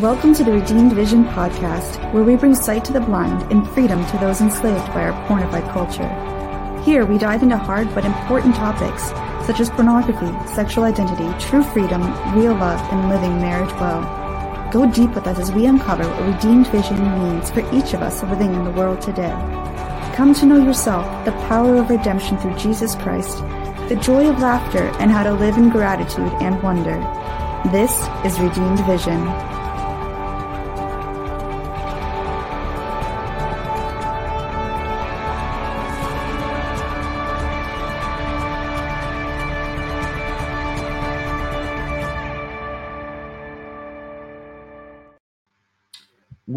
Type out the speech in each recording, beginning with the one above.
Welcome to the Redeemed Vision podcast, where we bring sight to the blind and freedom to those enslaved by our pornified culture. Here, we dive into hard but important topics such as pornography, sexual identity, true freedom, real love, and living marriage well. Go deep with us as we uncover what redeemed vision means for each of us living in the world today. Come to know yourself, the power of redemption through Jesus Christ, the joy of laughter, and how to live in gratitude and wonder. This is Redeemed Vision.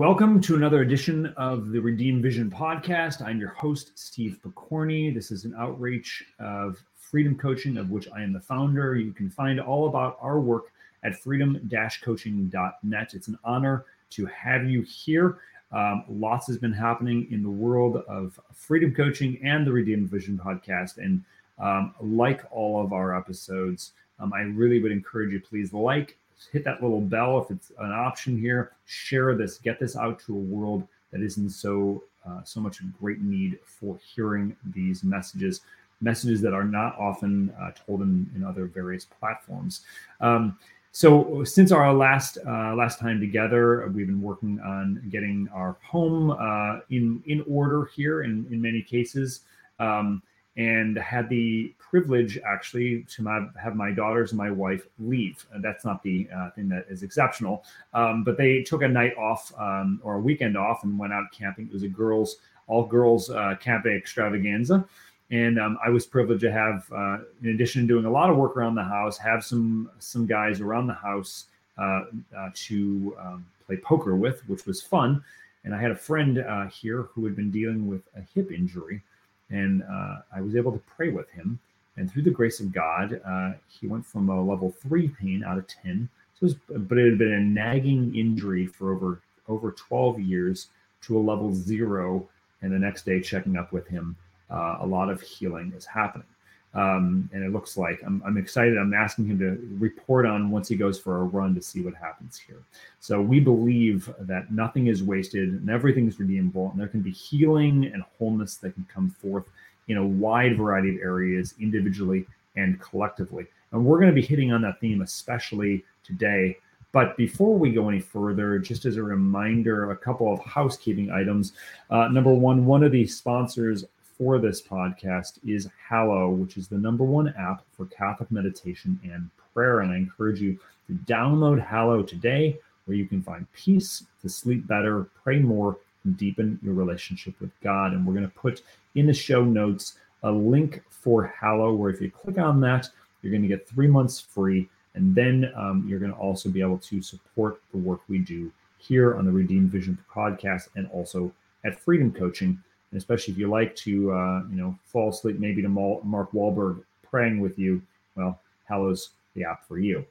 Welcome to another edition of the Redeem Vision podcast. I'm your host, Steve Pokorny. This is an outreach of freedom coaching, of which I am the founder. You can find all about our work at freedom coaching.net. It's an honor to have you here. Um, lots has been happening in the world of freedom coaching and the Redeem Vision podcast. And um, like all of our episodes, um, I really would encourage you please like, hit that little bell if it's an option here. Share this, get this out to a world that is in so uh, so much great need for hearing these messages, messages that are not often uh, told in, in other various platforms. Um, so since our last uh, last time together, we've been working on getting our home uh, in in order here. In in many cases. Um, and had the privilege actually to my, have my daughters and my wife leave. And that's not the uh, thing that is exceptional, um, but they took a night off um, or a weekend off and went out camping. It was a girls all girls uh, camping extravaganza. And um, I was privileged to have, uh, in addition to doing a lot of work around the house, have some some guys around the house uh, uh, to um, play poker with, which was fun. And I had a friend uh, here who had been dealing with a hip injury, and uh, I was able to pray with him. And through the grace of God, uh, he went from a level three pain out of 10. So was, but it had been a nagging injury for over, over 12 years to a level zero. And the next day, checking up with him, uh, a lot of healing is happening. Um, and it looks like I'm, I'm, excited. I'm asking him to report on once he goes for a run to see what happens here. So we believe that nothing is wasted and everything is redeemable, and there can be healing and wholeness that can come forth in a wide variety of areas, individually and collectively. And we're going to be hitting on that theme, especially today. But before we go any further, just as a reminder, a couple of housekeeping items. Uh, number one, one of the sponsors for this podcast is Hallow, which is the number one app for Catholic meditation and prayer. And I encourage you to download Hallow today, where you can find peace to sleep better, pray more, and deepen your relationship with God. And we're going to put in the show notes a link for Hallow, where if you click on that, you're going to get three months free. And then um, you're going to also be able to support the work we do here on the Redeemed Vision podcast and also at Freedom Coaching and especially if you like to, uh, you know, fall asleep maybe to Mark Wahlberg praying with you, well, Hallow's the app for you.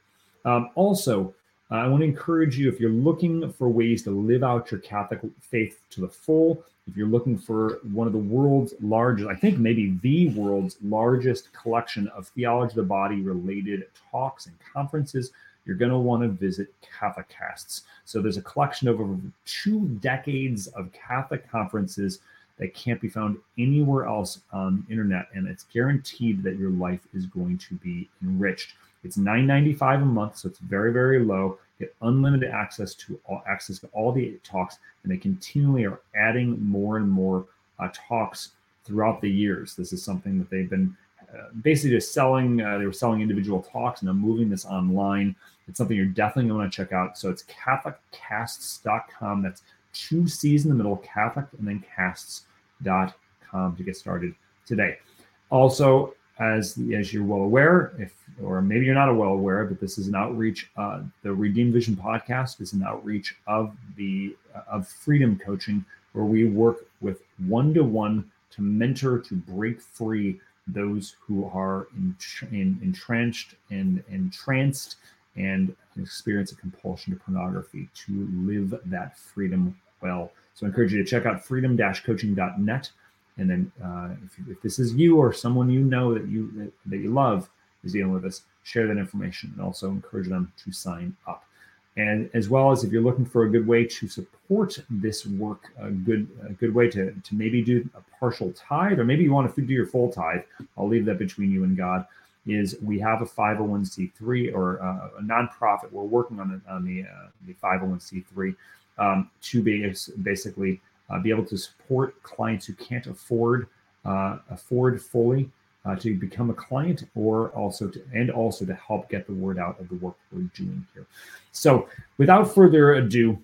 Um, also, uh, I want to encourage you if you're looking for ways to live out your Catholic faith to the full, if you're looking for one of the world's largest, I think maybe the world's largest collection of theology of the body related talks and conferences, you're going to want to visit Cathocasts. So there's a collection of over two decades of Catholic conferences that can't be found anywhere else on the internet and it's guaranteed that your life is going to be enriched. It's $9.95 a month so it's very very low. Get unlimited access to all access to all the talks and they continually are adding more and more uh, talks throughout the years. This is something that they've been uh, basically just selling uh, they were selling individual talks and they're moving this online. It's something you're definitely going to want to check out. So it's catholiccasts.com that's two C's in the middle, Catholic, and then casts.com to get started today. Also, as as you're well aware, if or maybe you're not well aware, but this is an outreach. Uh, the Redeem Vision podcast is an outreach of the uh, of Freedom Coaching, where we work with one to one to mentor to break free those who are in, in, entrenched and entranced and experience a compulsion to pornography to live that freedom well. So I encourage you to check out freedom-coaching.net. And then uh, if, if, this is you or someone you know that you that, that you love is dealing with this, share that information and also encourage them to sign up. and as well as if you're looking for a good way to support this work, a good a good way to to maybe do a partial tithe, or maybe you want to do your full tithe. I'll leave that between you and God. Is we have a 501c3 or uh, a nonprofit. We're working on the on the uh, the 501c3 um, to be basically uh, be able to support clients who can't afford uh, afford fully uh, to become a client or also to and also to help get the word out of the work we're doing here. So without further ado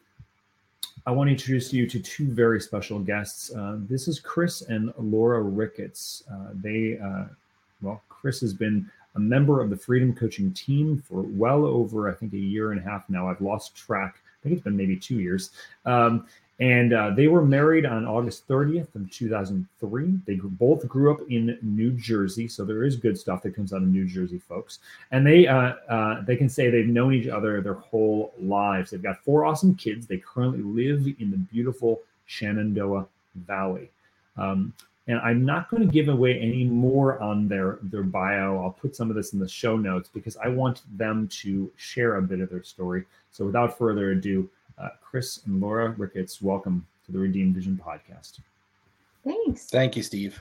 i want to introduce you to two very special guests. Uh, this is chris and laura ricketts. Uh, they uh, well chris has been a member of the freedom coaching team for well over i think a year and a half now. I've lost track i think it's been maybe two years um, and uh, they were married on August 30th of 2003. They both grew up in New Jersey, so there is good stuff that comes out of New Jersey, folks. And they uh, uh, they can say they've known each other their whole lives. They've got four awesome kids. They currently live in the beautiful Shenandoah Valley. Um, and I'm not going to give away any more on their their bio. I'll put some of this in the show notes because I want them to share a bit of their story. So without further ado. Uh, Chris and Laura Ricketts, welcome to the Redeemed Vision podcast. Thanks. Thank you, Steve.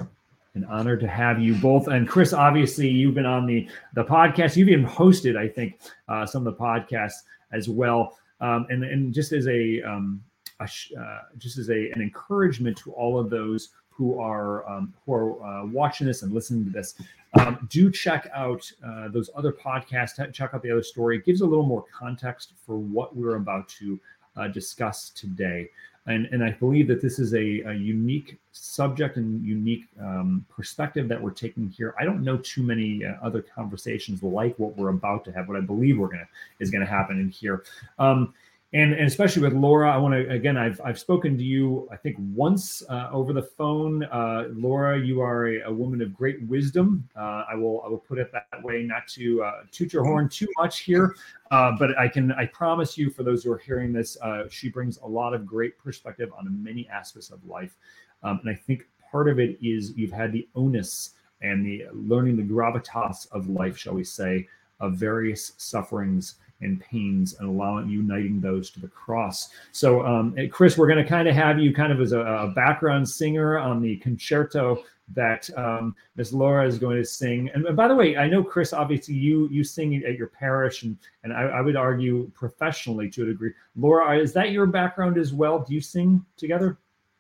An honor to have you both. And Chris, obviously, you've been on the the podcast. You've even hosted, I think, uh, some of the podcasts as well. Um, and and just as a, um, a uh, just as a an encouragement to all of those who are um, who are uh, watching this and listening to this, um, do check out uh, those other podcasts. Check out the other story. It gives a little more context for what we're about to uh, discuss today. And, and I believe that this is a, a unique subject and unique um, perspective that we're taking here. I don't know too many uh, other conversations like what we're about to have, what I believe we're gonna is gonna happen in here. Um, and, and especially with Laura, I want to again. I've I've spoken to you, I think, once uh, over the phone. Uh, Laura, you are a, a, woman of great wisdom. Uh, I will I will put it that way, not to uh, toot your horn too much here, uh, but I can I promise you, for those who are hearing this, uh, she brings a lot of great perspective on many aspects of life, um, and I think part of it is you've had the onus and the learning the gravitas of life, shall we say, of various sufferings and pains and allowing uniting those to the cross. So, um, Chris, we're going to kind of have you kind of as a, a, background singer on the concerto that um, Miss Laura is going to sing. And, by the way, I know Chris, obviously you you sing at your parish, and and I, I would argue professionally to a degree. Laura, is that your background as well? Do you sing together?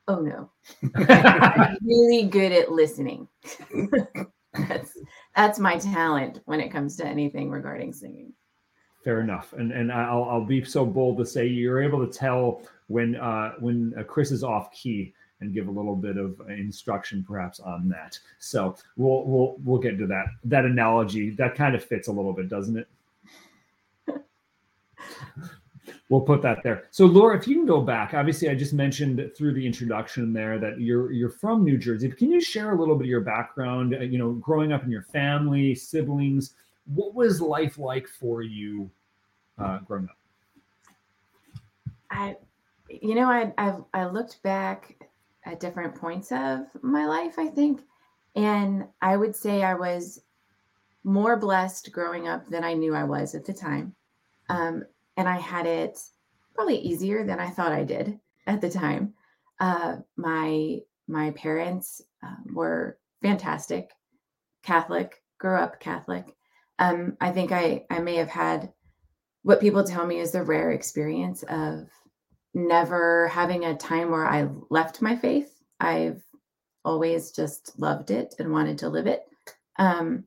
Oh no, I'm really good at listening. that's that's my talent when it comes to anything regarding singing fair enough. And and I'll I'll be so bold to say you're able to tell when uh, when uh, Chris is off key and give a little bit of instruction perhaps on that. So we'll we'll we'll get to that that analogy. That kind of fits a little bit, doesn't it? we'll put that there. So Laura, if you can go back, obviously I just mentioned through the introduction there that you're you're from New Jersey. Can you share a little bit of your background, uh, you know, growing up in your family, siblings, what was life like for you uh, growing up? I, you know, I I I looked back at different points of my life, I think, and I would say I was more blessed growing up than I knew I was at the time, um, and I had it probably easier than I thought I did at the time. Uh, my my parents um, were fantastic, Catholic, grew up Catholic. Um, I think I I may have had what people tell me is the rare experience of never having a time where I left my faith. I've always just loved it and wanted to live it. Um,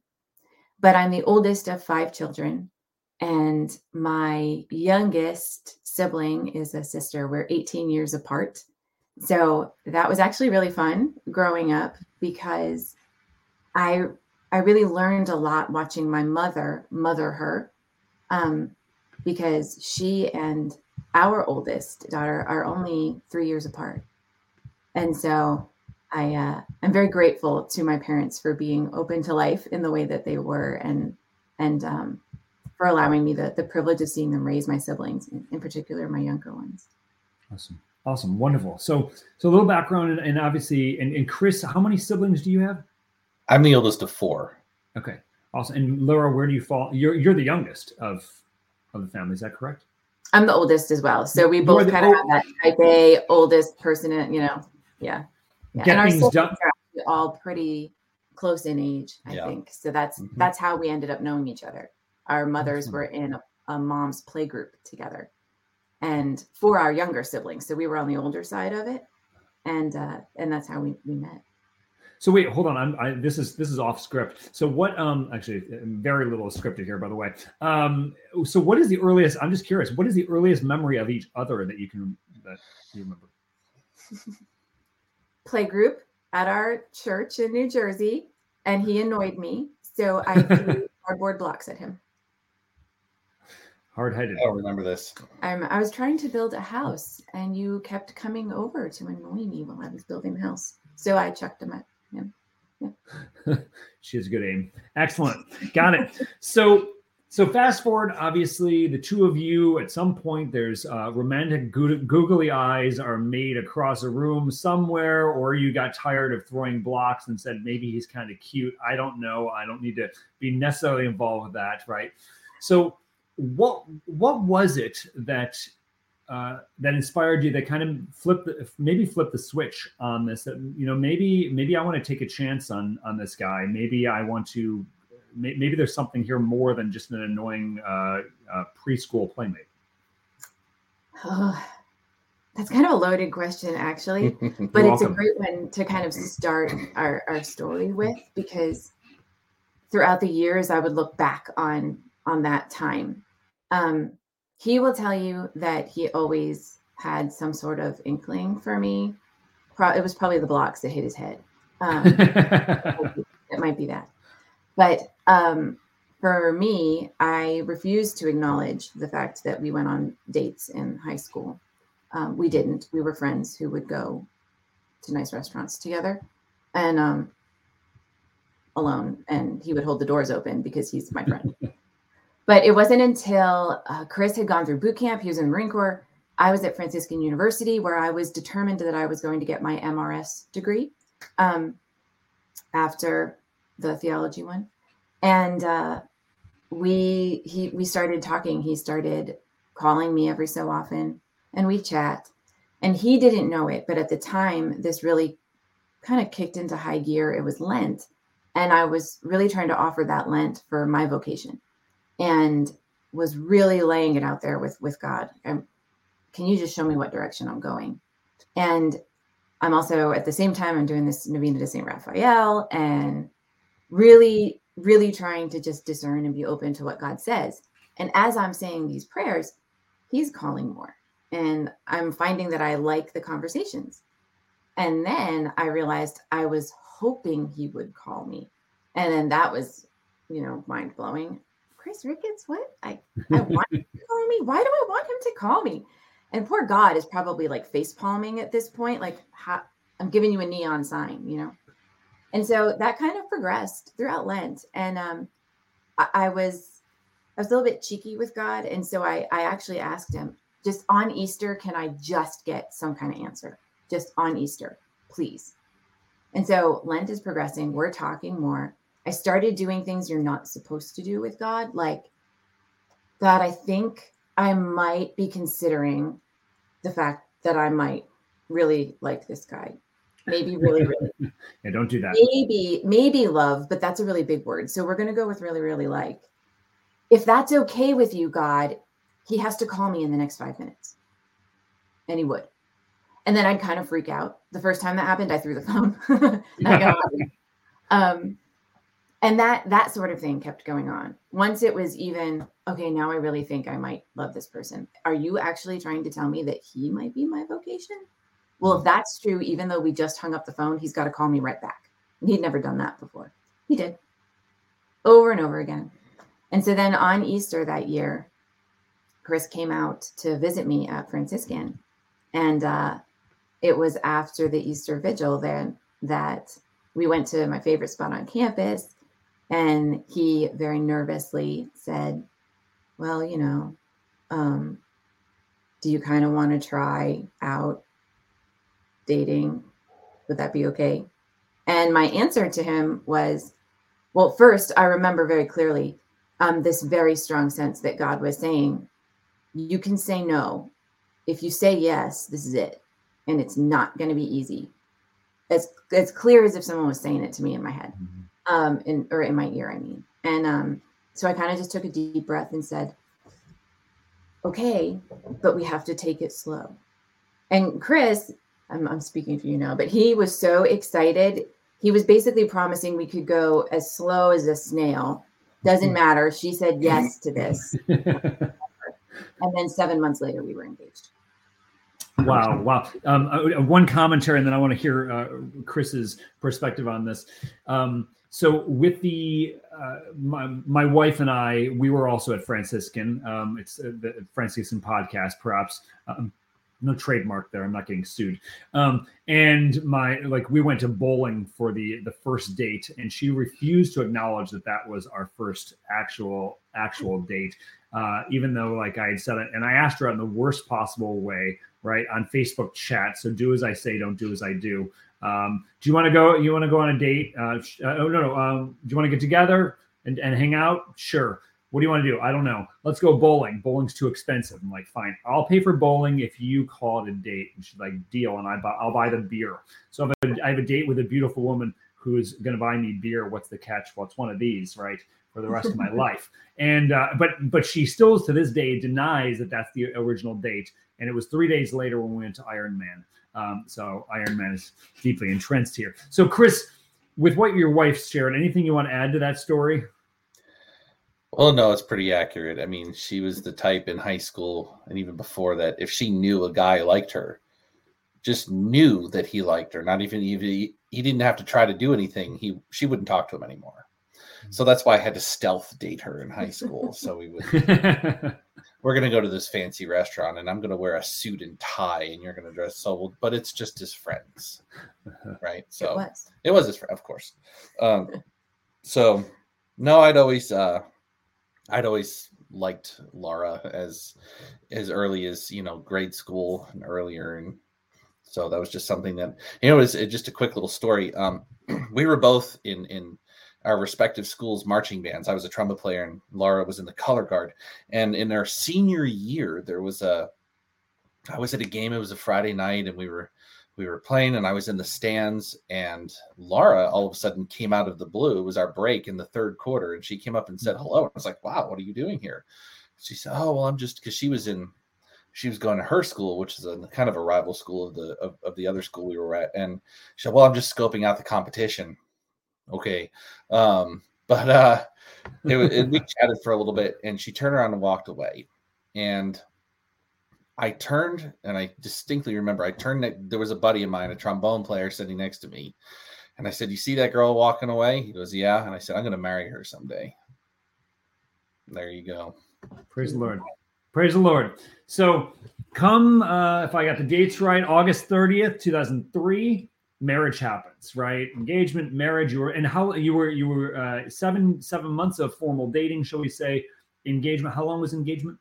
but I'm the oldest of five children, and my youngest sibling is a sister. We're 18 years apart. So that was actually really fun growing up because I I really learned a lot watching my mother mother her. Um, because she and our oldest daughter are only three years apart. And so I uh, I'm very grateful to my parents for being open to life in the way that they were and and um, for allowing me the, the privilege of seeing them raise my siblings, in, in particular my younger ones. Awesome. Awesome. Wonderful. So so a little background and, and obviously and, and Chris, how many siblings do you have? I'm the oldest of four. Okay. Awesome. And Laura, where do you fall? You're you're the youngest of of the family. Is that correct? I'm the oldest as well. So we both kind of have that type A oldest person, in, you know. Yeah. yeah. Get and our things done. are all pretty close in age, I Yeah. think. So that's Mhm. that's how we ended up knowing each other. Our mothers Awesome. were in a, a mom's play group together. And for our younger siblings. So we were on the older side of it. And uh and that's how we, we met. So wait, hold on. I'm, I, this is this is off script. So what? Um, actually, very little scripted here, by the way. Um, so what is the earliest? I'm just curious. What is the earliest memory of each other that you can that you remember? Play group at our church in New Jersey, and he annoyed me. So I threw cardboard blocks at him. Hard headed. I don't remember this. I'm, I was trying to build a house, and you kept coming over to annoy me while I was building the house. So I chucked him at him. she has a good aim. Excellent. Got it. So so fast forward. Obviously, the two of you at some point there's uh, romantic googly eyes are made across a room somewhere, or you got tired of throwing blocks and said maybe he's kind of cute. I don't know. I don't need to be necessarily involved with that, right? So what what was it that uh, that inspired you that kind of flip the, maybe flip the switch on this that you know maybe maybe i want to take a chance on on this guy maybe i want to maybe there's something here more than just an annoying uh, uh, preschool playmate Oh, that's kind of a loaded question, actually. But it's a great one to kind of start our, our story with because throughout the years I would look back on on that time. Um, he will tell you that he always had some sort of inkling for me. Pro- it was probably the blocks that hit his head. Um, it might be that. But um, for me, I refused to acknowledge the fact that we went on dates in high school. Um, we didn't. We were friends who would go to nice restaurants together and um, alone. And he would hold the doors open because he's my friend. but it wasn't until uh, Chris had gone through boot camp, he was in the Marine Corps. I was at Franciscan University where I was determined that I was going to get my MRS degree um, after the theology one. And uh, we he we started talking. He started calling me every so often, and we chat. And he didn't know it, but at the time, this really kind of kicked into high gear. It was Lent, and I was really trying to offer that Lent for my vocation, and was really laying it out there with with God. Um, can you just show me what direction I'm going? And I'm also at the same time I'm doing this Novena to Saint Raphael and really, really trying to just discern and be open to what God says. And as I'm saying these prayers, He's calling more, and I'm finding that I like the conversations. And then I realized I was hoping He would call me, and then that was, you know, mind blowing. Chris Ricketts, what? I I want him to call me. Why do I want him to call me? And poor God is probably like face palming at this point. Like, how, I'm giving you a neon sign, you know? And so that kind of progressed throughout Lent. And um, I, I was, I was a little bit cheeky with God. And so I, I actually asked him, just on Easter, can I just get some kind of answer? Just on Easter, please. And so Lent is progressing. We're talking more. I started doing things you're not supposed to do with God, like God, I think I might be considering the fact that I might really like this guy. Maybe really, really, yeah don't do that maybe, maybe love, but that's a really big word. So we're going to go with really, really like. If that's okay with you, God, he has to call me in the next five minutes. And he would. And then I'd kind of freak out. The first time that happened, I threw the phone. Not gonna lie. um, and that that sort of thing kept going on. Once it was even okay, now I really think I might love this person. Are you actually trying to tell me that he might be my vocation? Well, if that's true, even though we just hung up the phone, he's got to call me right back. And he'd never done that before. He did over and over again. And so then on Easter that year, Chris came out to visit me at Franciscan. And uh, it was after the Easter vigil then that we went to my favorite spot on campus. And he very nervously said, Well, you know, um, do you kind of want to try out dating? Would that be okay? And my answer to him was, Well, first, I remember very clearly um, this very strong sense that God was saying, you can say no. If you say yes, this is it. And it's not going to be easy. As, as clear as if someone was saying it to me in my head, Mhm. Um, in, or in my ear, I mean. And um, so I kind of just took a deep breath and said, okay, but we have to take it slow. And Chris, I'm, I'm speaking for you now, but he was so excited. He was basically promising we could go as slow as a snail. Doesn't matter. She said yes to this. And then seven months later, we were engaged. Wow, wow. Um, uh, one commentary, and then I want to hear uh, Chris's perspective on this. Um, so, with the uh, my my wife and I, we were also at Franciscan. Um, it's uh, the Franciscan podcast, perhaps. Um, no trademark there. I'm not getting sued. Um, and my like, we went to bowling for the the first date, and she refused to acknowledge that that was our first actual actual date. Uh, even though like I had said it, and I asked her in the worst possible way right on facebook chat so do as i say don't do as i do um, do you want to go you want to go on a date? Uh, sh- uh, oh no no um, do you want to get together and, and hang out? Sure. What do you want to do? I don't know. Let's go bowling. Bowling's too expensive. I'm like fine. I'll pay for bowling if you call it a date and she's like deal and I buy, i'll buy the beer. So I, I have a date with a beautiful woman who's going to buy me beer what's the catch? Well it's one of these right for the rest of my life. And uh, but but she still to this day denies that that's the original date. And it was three days later when we went to Iron Man. Um, so Iron Man is deeply entrenched here. So Chris, with what your wife shared, anything you want to add to that story? Well, no, it's pretty accurate. I mean, she was the type in high school and even before that, if she knew a guy liked her, just knew that he liked her, not even even he didn't have to try to do anything. He she wouldn't talk to him anymore. So that's why I had to stealth date her in high school. So we would we're gonna go to this fancy restaurant and I'm gonna wear a suit and tie and you're gonna dress so old, but it's just his friends. Right. So it was. it was his friend, of course. Um, so no, I'd always, uh, I'd always liked Laura as as early as you know grade school and earlier, and so that was just something that you know. It was it, just a quick little story. Um, we were both in in our respective schools marching bands. I was a trumpet player, and Laura was in the color guard. And in our senior year, there was a. I was at a game. It was a Friday night, and we were we were playing and I was in the stands and Laura all of a sudden came out of the blue. It was our break in the third quarter and she came up and said mm-hmm. hello. I was like, wow, what are you doing here? She said, oh, well, I'm just because she was in, she was going to her school, which is a kind of a rival school of the of, of the other school we were at. And she said, well, I'm just scoping out the competition. Okay. Um, but uh, it, it, we chatted for a little bit and she turned around and walked away. And I turned and I distinctly remember I turned there was a buddy of mine, a trombone player sitting next to me. And I said, You see that girl walking away? He goes, Yeah. And I said, I'm gonna marry her someday. There you go. Praise the Lord. Praise the Lord. So come uh if I got the dates right, August 30th, 2003, marriage happens, right? Engagement, marriage, you were and how you were you were uh seven seven months of formal dating, shall we say, engagement. How long was engagement?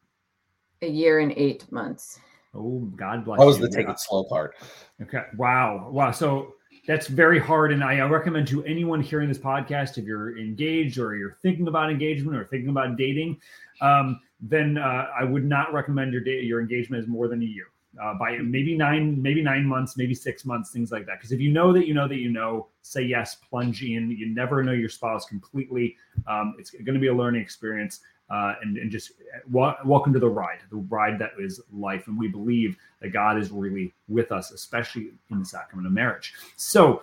A year and eight months. Oh, God bless That was you. the take it slow part. Okay. Wow. Wow. So that's very hard. And I, I recommend to anyone hearing this podcast, if you're engaged or you're thinking about engagement or thinking about dating, um, then uh, I would not recommend your date, your engagement is more than a year. Uh, by maybe nine, maybe nine months, maybe six months, things like that. Because if you know that you know that you know, say yes, plunge in. You never know your spouse completely. Um, it's going to be a learning experience. Uh, and, and just wa- welcome to the ride, the ride that is life. And we believe that God is really with us, especially in the sacrament of marriage. So,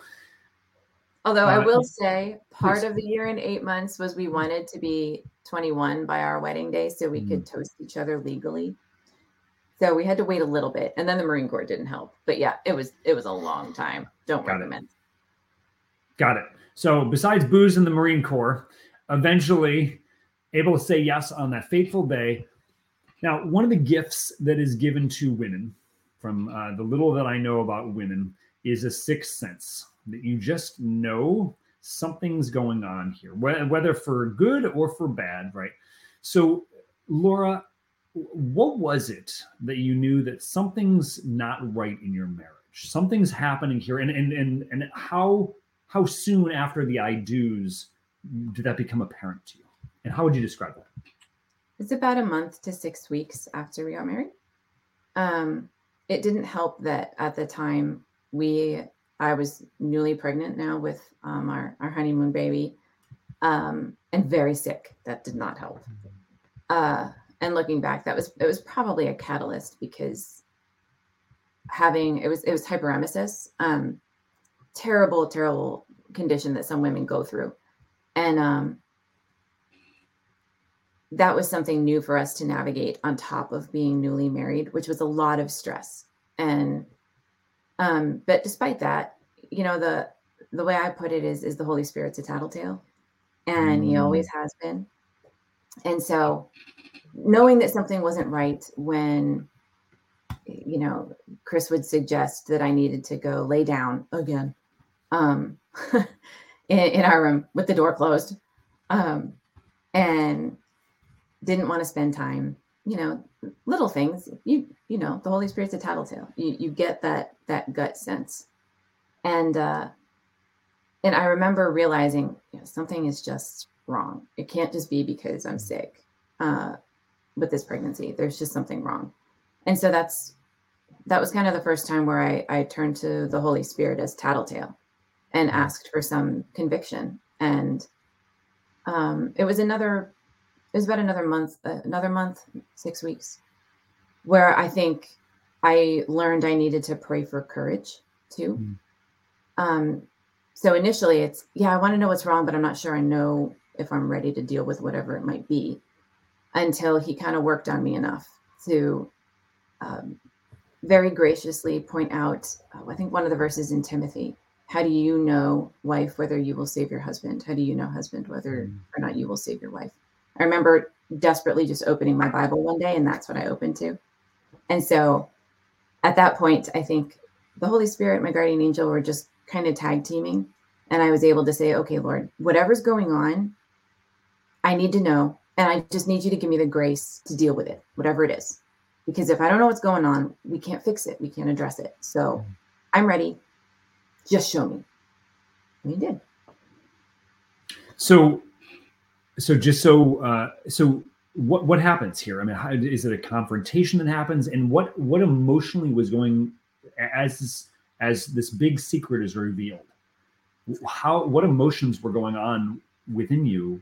Although I Uh, will say, part of the year and eight months was we wanted to be 21 by our wedding day so we could toast each other legally. So we had to wait a little bit, and then the Marine Corps didn't help. But yeah, it was it was a long time. Don't Got it. got it. So, besides booze in the Marine Corps, eventually able to say yes on that fateful day. Now, one of the gifts that is given to women, from uh, the little that I know about women, is a sixth sense that you just know something's going on here, wh- whether for good or for bad, right? So, Laura, what was it that you knew that something's not right in your marriage? Something's happening here, and and and and how how soon after the I do's did that become apparent to you, and how would you describe that? it's about a month to six weeks after we got married. Um, it didn't help that at the time we I was newly pregnant now with um, our our honeymoon baby, um, and very sick. That did not help. Uh, and looking back, that was it was probably a catalyst because having it was it was hyperemesis, um, terrible terrible condition that some women go through, and um, that was something new for us to navigate on top of being newly married, which was a lot of stress. And um, but despite that, you know, the the way I put it is is the Holy Spirit's a tattletale. And mm. he always has been. And so knowing that something wasn't right when you know chris would suggest that i needed to go lay down again um in, in, our room with the door closed um and didn't want to spend time you know little things you you know the holy spirit's a tattletale. You you get that that gut sense. And uh and i remember realizing you know, something is just wrong. It can't just be because i'm sick. Uh with this pregnancy there's just something wrong and so that's that was kind of the first time where i i turned to the holy spirit as tattletale and mm-hmm. asked for some conviction and um it was another it was about another month, uh, another month, six weeks, where I think I learned I needed to pray for courage too. Mm. Um, so initially, it's yeah, I want to know what's wrong, but I'm not sure I know if I'm ready to deal with whatever it might be. Until he kind of worked on me enough to um, very graciously point out, oh, I think one of the verses in Timothy. How do you know, wife, whether you will save your husband? How do you know, husband, whether mm. or not you will save your wife? I remember desperately just opening my Bible one day, and that's what I opened to. And so at that point, I think the Holy Spirit, my guardian angel, were just kind of tag teaming. And I was able to say, okay, Lord, whatever's going on, I need to know. And I just need you to give me the grace to deal with it, whatever it is. Because if I don't know what's going on, we can't fix it. We can't address it. So mm-hmm. I'm ready. Just show me. And he did. So so just so uh, so what what happens here? I mean, how, is it a confrontation that happens, and what what emotionally was going as this as this big secret is revealed? How what emotions were going on within you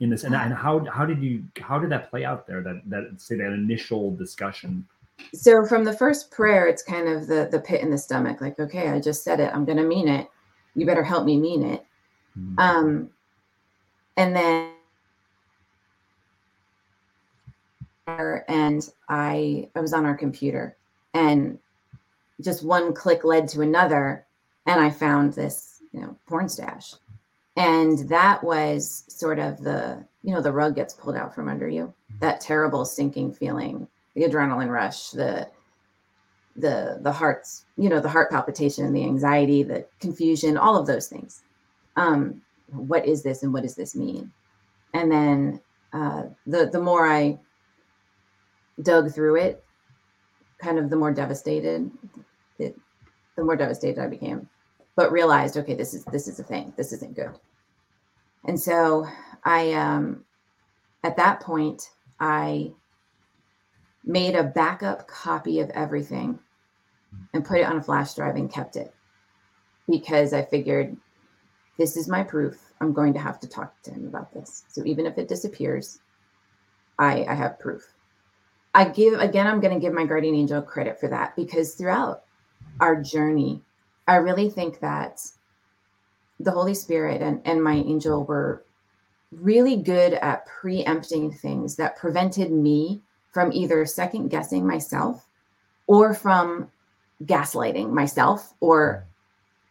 in this, and, and how how did you how did that play out there? That that say that initial discussion. So from the first prayer, it's kind of the the pit in the stomach. Like, okay, I just said it. I'm to mean it. You better help me mean it. Mm-hmm. Um, and then and I I was on our computer and just one click led to another and I found this, you know, porn stash. And that was sort of the, you know, the rug gets pulled out from under you. That terrible sinking feeling, the adrenaline rush, the the the hearts, you know, the heart palpitation, the anxiety, the confusion, all of those things. Um, what is this and what does this mean? And then uh, the the more I dug through it, kind of the more devastated it, the more devastated I became. But realized, okay, this is this is a thing. This isn't good. And so I um at that point I made a backup copy of everything and put it on a flash drive and kept it because I figured this is my proof. I'm going to have to talk to him about this. So even if it disappears, I, I have proof. I give again, I'm going to give my guardian angel credit for that because throughout our journey, I really think that the Holy Spirit and, and my angel were really good at preempting things that prevented me from either second guessing myself or from gaslighting myself or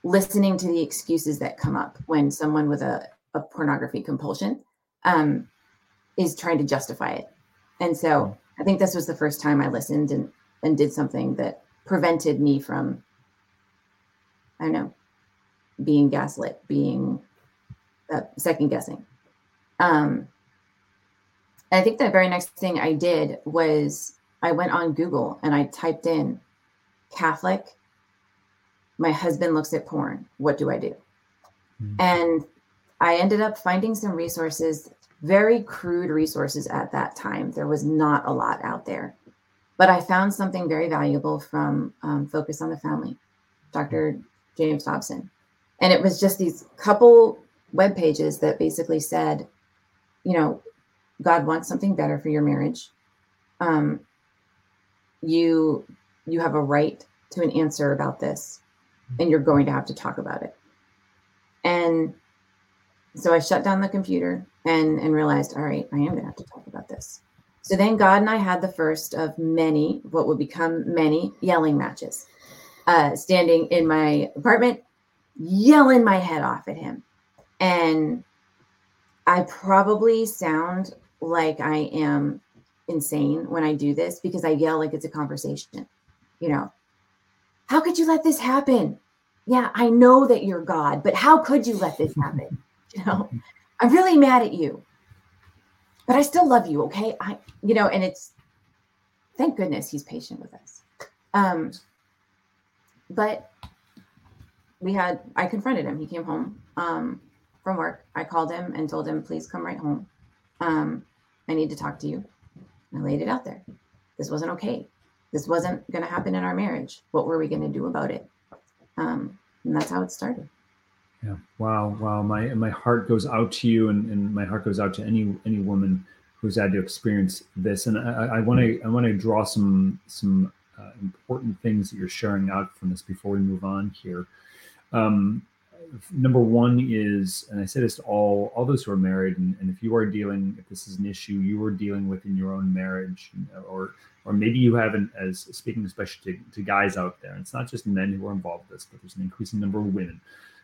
listening to the excuses that come up when someone with a, a pornography compulsion um, is trying to justify it. And so I think this was the first time I listened and, and did something that prevented me from, I don't know, being gaslit, being uh, second guessing. Um, I think the very next thing I did was I went on Google and I typed in Catholic. My husband looks at porn. What do I do? Mm-hmm. And I ended up finding some resources very crude resources at that time. There was not a lot out there. But I found something very valuable from um, Focus on the Family, Dr. James Dobson. And it was just these couple web pages that basically said, you know, God wants something better for your marriage. Um, you you have a right to an answer about this, and you're going to have to talk about it. And so I shut down the computer and and realized, all right, I am going to have to talk about this. So then God and I had the first of many, what would become many yelling matches, uh, standing in my apartment, yelling my head off at him. And I probably sound like I am insane when I do this because I yell like it's a conversation. You know, how could you let this happen? Yeah, I know that you're God, but how could you let this happen? You know, I'm really mad at you but I still love you. Okay. I, you know, and it's thank goodness he's patient with us. Um, but we had, I confronted him. He came home um, from work. I called him and told him, please come right home. Um, I need to talk to you. I laid it out there. This wasn't okay. This wasn't going to happen in our marriage. What were we going to do about it? Um, and that's how it started. Yeah. Wow. Wow. My my heart goes out to you, and, and my heart goes out to any any woman who's had to experience this. And I want to I want to draw some some uh, important things that you're sharing out from this before we move on here. Um, number one is, and I say this to all all those who are married, and, and if you are dealing, if this is an issue you are dealing with in your own marriage, or or maybe you haven't, as speaking especially to, to guys out there, it's not just men who are involved with this, but there's an increasing number of women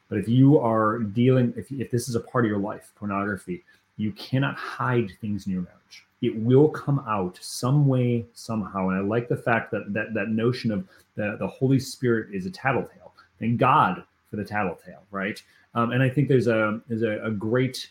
but if you are dealing, if, if this is a part of your life, pornography, you cannot hide things in your marriage. It will come out some way, somehow. And I like the fact that that, that notion of the, the Holy Spirit is a tattletale. Thank God for the tattletale, right? Um, and I think there's a there's a, a great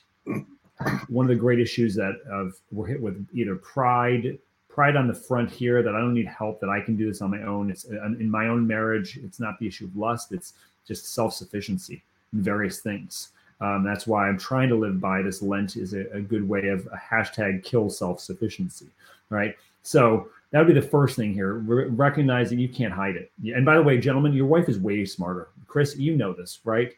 one of the great issues that of we're hit with either pride pride on the front here that I don't need help that I can do this on my own. It's in my own marriage. It's not the issue of lust. It's just self sufficiency in various things. Um, that's why I'm trying to live by this Lent is a, a good way of a hashtag kill self sufficiency, right? So that would be the first thing here. Re- recognize that you can't hide it. And by the way, gentlemen, your wife is way smarter. Chris, you know this, right?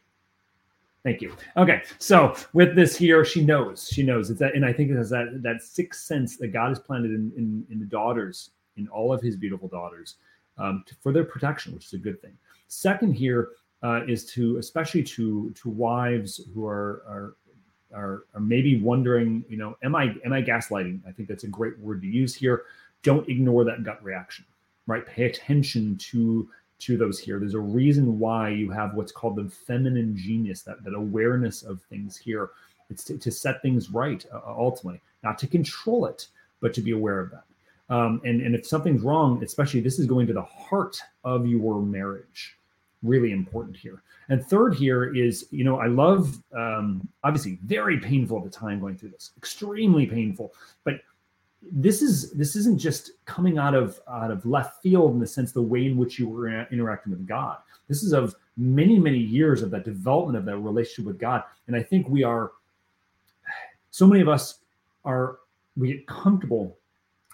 Thank you. Okay, so with this here, she knows. She knows it's that, and I think it has that that sixth sense that God has planted in in, in the daughters, in all of His beautiful daughters, um, to, for their protection, which is a good thing. Second, here uh, is to especially to to wives who are are are, are maybe wondering, you know, am I am I gaslighting? I think that's a great word to use here. Don't ignore that gut reaction, right? Pay attention to to those here. There's a reason why you have what's called the feminine genius, that that awareness of things here. It's to, to set things right uh, ultimately, not to control it, but to be aware of that. Um, and and if something's wrong, especially this is going to the heart of your marriage really important here. And third here is, you know, I love, um, obviously, very painful at the time going through this, extremely painful. But this is this isn't just coming out of out of left field in the sense the way in which you were interacting with God. This is of many many years of that development of that relationship with God. And I think we are, so many of us are we get comfortable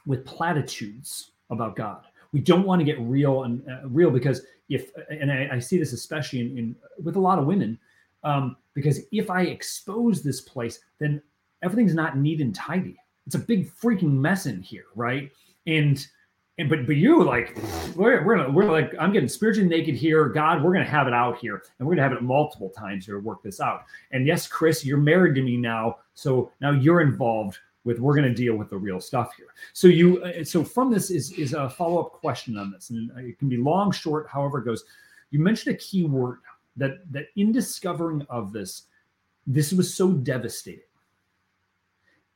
with platitudes about God. We don't want to get real and uh, real because if and I, I see this especially in, in, with a lot of women um, because if I expose this place, then everything's not neat and tidy. It's a big freaking mess in here, right? And and but but you like we're we're we're like I'm getting spiritually naked here. God, we're gonna have it out here, and we're gonna have it multiple times here to work this out. And yes, Chris, you're married to me now, so now you're involved with we're going to deal with the real stuff here. So you uh, so from this is is a follow up question on this, and it can be long, short, however it goes. You mentioned a key word that that in discovering of this, this was so devastating.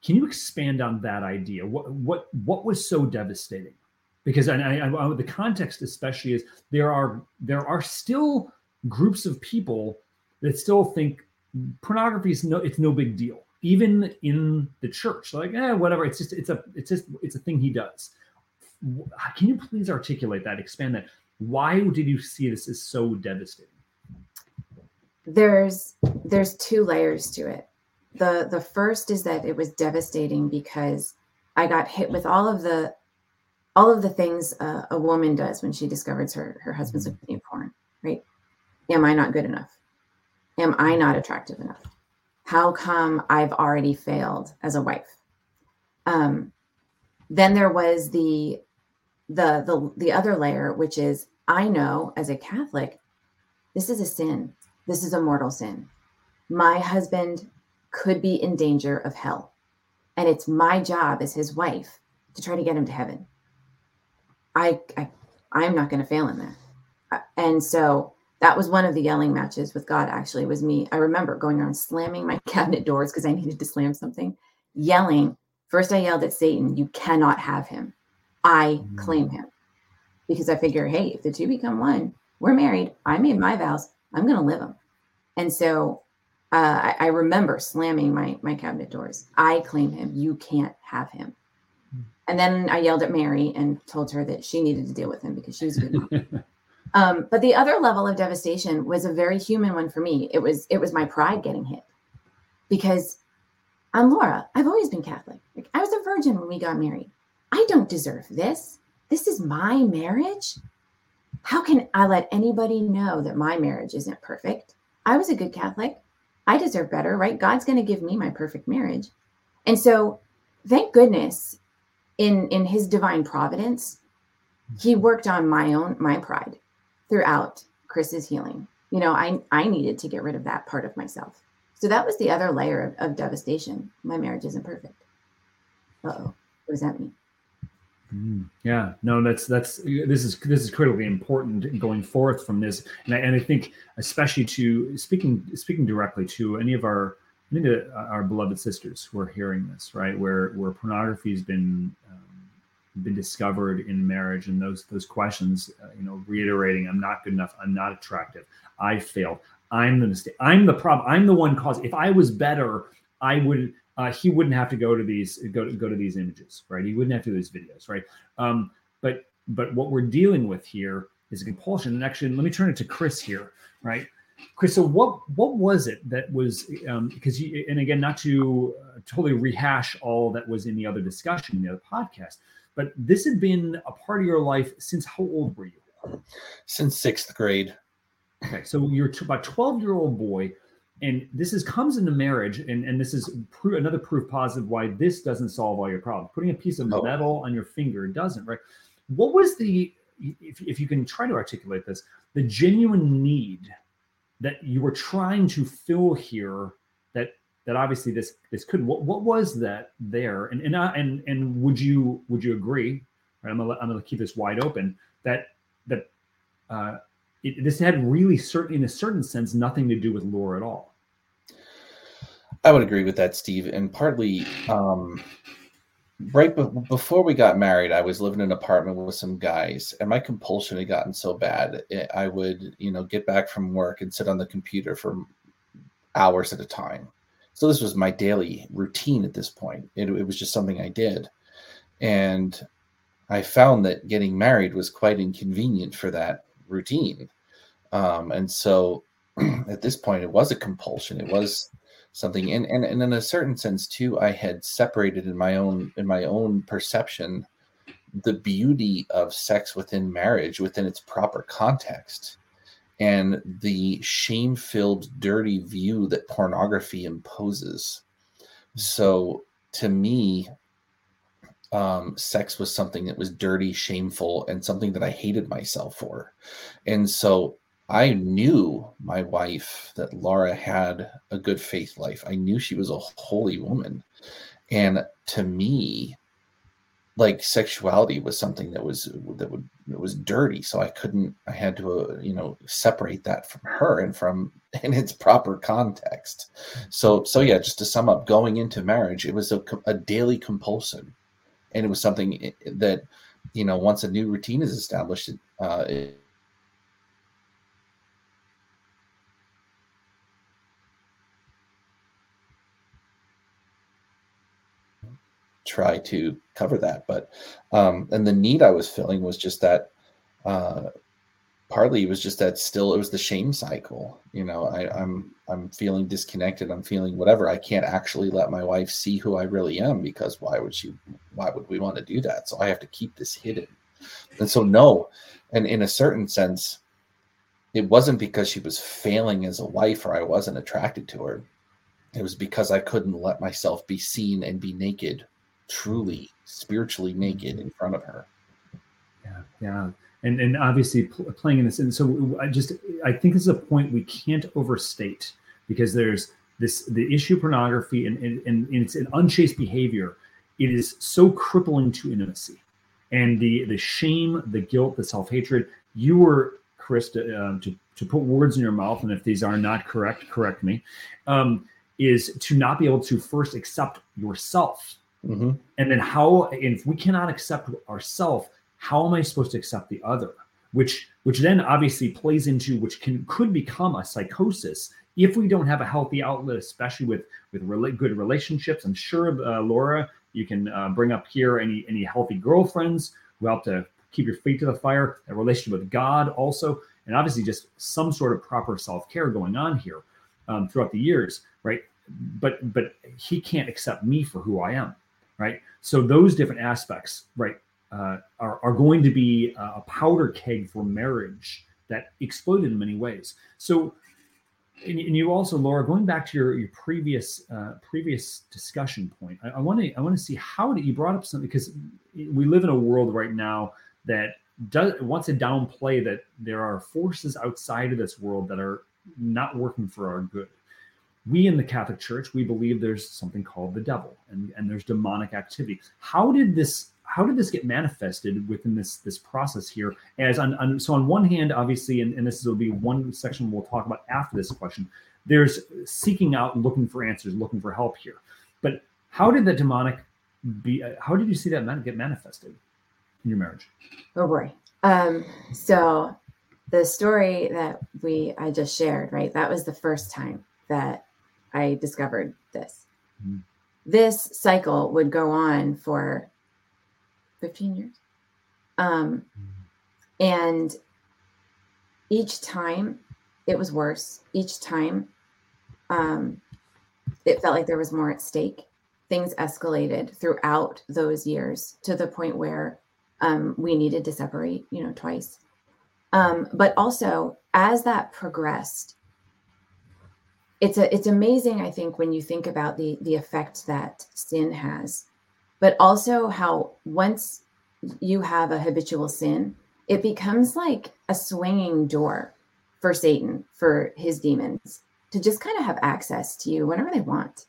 Can you expand on that idea? What what what was so devastating? Because I, I, I the context especially is there are there are still groups of people that still think pornography is no it's no big deal even in the church like eh, whatever it's just it's a it's just it's a thing he does can you please articulate that expand that why did you see this as so devastating there's there's two layers to it the the first is that it was devastating because I got hit with all of the all of the things uh, a woman does when she discovers her her husband's looking at porn. Right? Am I not good enough? Am I not attractive enough? How come I've already failed as a wife? Um, then there was the the the the other layer, which is I know as a Catholic, this is a sin. This is a mortal sin. My husband could be in danger of hell. And it's my job as his wife to try to get him to heaven. I, I I'm not going to fail in that. Uh, And so that was one of the yelling matches with God actually was me. I remember going around slamming my cabinet doors because I needed to slam something, yelling. First I yelled at Satan, you cannot have him. I claim him. Because I figure, hey, if the two become one, we're married. I made my vows. I'm going to live them. And so uh, I, I remember slamming my my cabinet doors. I claim him. You can't have him. And then I yelled at Mary and told her that she needed to deal with him because she was a good mom. um, but the other level of devastation was a very human one for me. It was it was my pride getting hit because I'm Laura. I've always been Catholic. Like, I was a virgin when we got married. I don't deserve this. This is my marriage. How can I let anybody know that my marriage isn't perfect? I was a good Catholic. I deserve better, right? God's going to give me my perfect marriage. And so, thank goodness in in his divine providence, he worked on my own my pride throughout Chris's healing. You know, I I needed to get rid of that part of myself. So that was the other layer of, of devastation. My marriage isn't perfect. Uh-oh. What does that mean? Mm, Yeah, no, that's that's this is this is critically important going forth from this, and I, and I think especially to speaking speaking directly to any of our any of our beloved sisters who are hearing this, right, where where pornography has been um, been discovered in marriage, and those those questions, uh, you know, reiterating, I'm not good enough, I'm not attractive, I failed, I'm the mistake, I'm the problem, I'm the one cause. If I was better, I would uh, he wouldn't have to go to these go to go to these images, right? He wouldn't have to do these videos, right? Um, but but what we're dealing with here is a compulsion. And actually, let me turn it to Chris here, right? Chris, so what what was it that was um, because you and again not to uh, totally rehash all that was in the other discussion in the other podcast, but this had been a part of your life since how old were you? Since sixth grade. Okay, so you're t- about 12 year old boy, and this is comes into marriage, and, and this is pro- another proof positive why this doesn't solve all your problems. Putting a piece of Oh. metal on your finger doesn't, right? What was the, if, if you can try to articulate this, the genuine need that you were trying to fill here that that obviously this this could what, what was that there and and I- and and would you would you agree right i'm gonna i'm gonna keep this wide open that that uh it, this had really certain in a certain sense nothing to do with Laura at all I would agree with that, Steve. And partly, um, right be- before we got married, I was living in an apartment with some guys, and my compulsion had gotten so bad. it- I would, you know, get back from work and sit on the computer for hours at a time. So this was my daily routine at this point. It, it was just something I did, and I found that getting married was quite inconvenient for that routine. Um, and so, at this point, it was a compulsion. It was something and, and and in a certain sense too i had separated in my own in my own perception the beauty of sex within marriage within its proper context and the shame-filled dirty view that pornography imposes so to me um, sex was something that was dirty shameful and something that i hated myself for and so I knew my wife that Laura had a good faith life. I knew she was a holy woman. And to me, like sexuality was something that was that would it was dirty. So I couldn't I had to uh, you know separate that from her and from in its proper context. So so yeah, just to sum up, going into marriage, it was a, a daily compulsion, and it was something that you know once a new routine is established, uh, it, try to cover that. But um and the need i was feeling was just that uh partly it was just that still it was the shame cycle you know I, i'm i'm feeling disconnected i'm feeling whatever i can't actually let my wife see who i really am because why would she why would we want to do that? So i have to keep this hidden. And so no and in a certain sense it wasn't because she was failing as a wife or i wasn't attracted to her. It was because i couldn't let myself be seen and be naked truly spiritually naked in front of her. Yeah yeah. And and obviously pl- playing in this and so i just i think this is a point we can't overstate because there's this the issue pornography and, and, and it's an unchaste behavior. It is so crippling to intimacy. And the the shame the guilt the self-hatred you were chris to, um, to, to put words in your mouth and if these are not correct correct me um, is to not be able to first accept yourself mm-hmm. and then how and if we cannot accept ourselves how am I supposed to accept the other? Which which then obviously plays into which can could become a psychosis if we don't have a healthy outlet, especially with with really good relationships. I'm sure uh, Laura, you can uh, bring up here any any healthy girlfriends who help to keep your feet to the fire, a relationship with God also, and obviously just some sort of proper self care going on here um, throughout the years, right? But but he can't accept me for who I am, right? So those different aspects, right? uh, are, are going to be a powder keg for marriage that exploded in many ways. So, and, and you also, Laura, going back to your, your previous uh, previous discussion point, I want to I want to see how did you brought up something because we live in a world right now that does wants to downplay that there are forces outside of this world that are not working for our good. We in the Catholic Church, we believe there's something called the devil and, and there's demonic activity. How did this how did this get manifested within this this process here? As on, on so on one hand, obviously, and, and this will be one section we'll talk about after this question. There's seeking out, and looking for answers, looking for help here. But how did the demonic be? Uh, how did you see that get manifested in your marriage? Oh boy. Um, so the story that we I just shared, right? That was the first time that I discovered this. Mm-hmm. This cycle would go on for 15 years. Um, and each time it was worse. Each time um, it felt like there was more at stake. Things escalated throughout those years to the point where um, we needed to separate, you know, twice. Um, but also, as that progressed, it's a it's amazing. I think when you think about the the effect that sin has but also how once you have a habitual sin, it becomes like a swinging door for Satan, for his demons to just kind of have access to you whenever they want.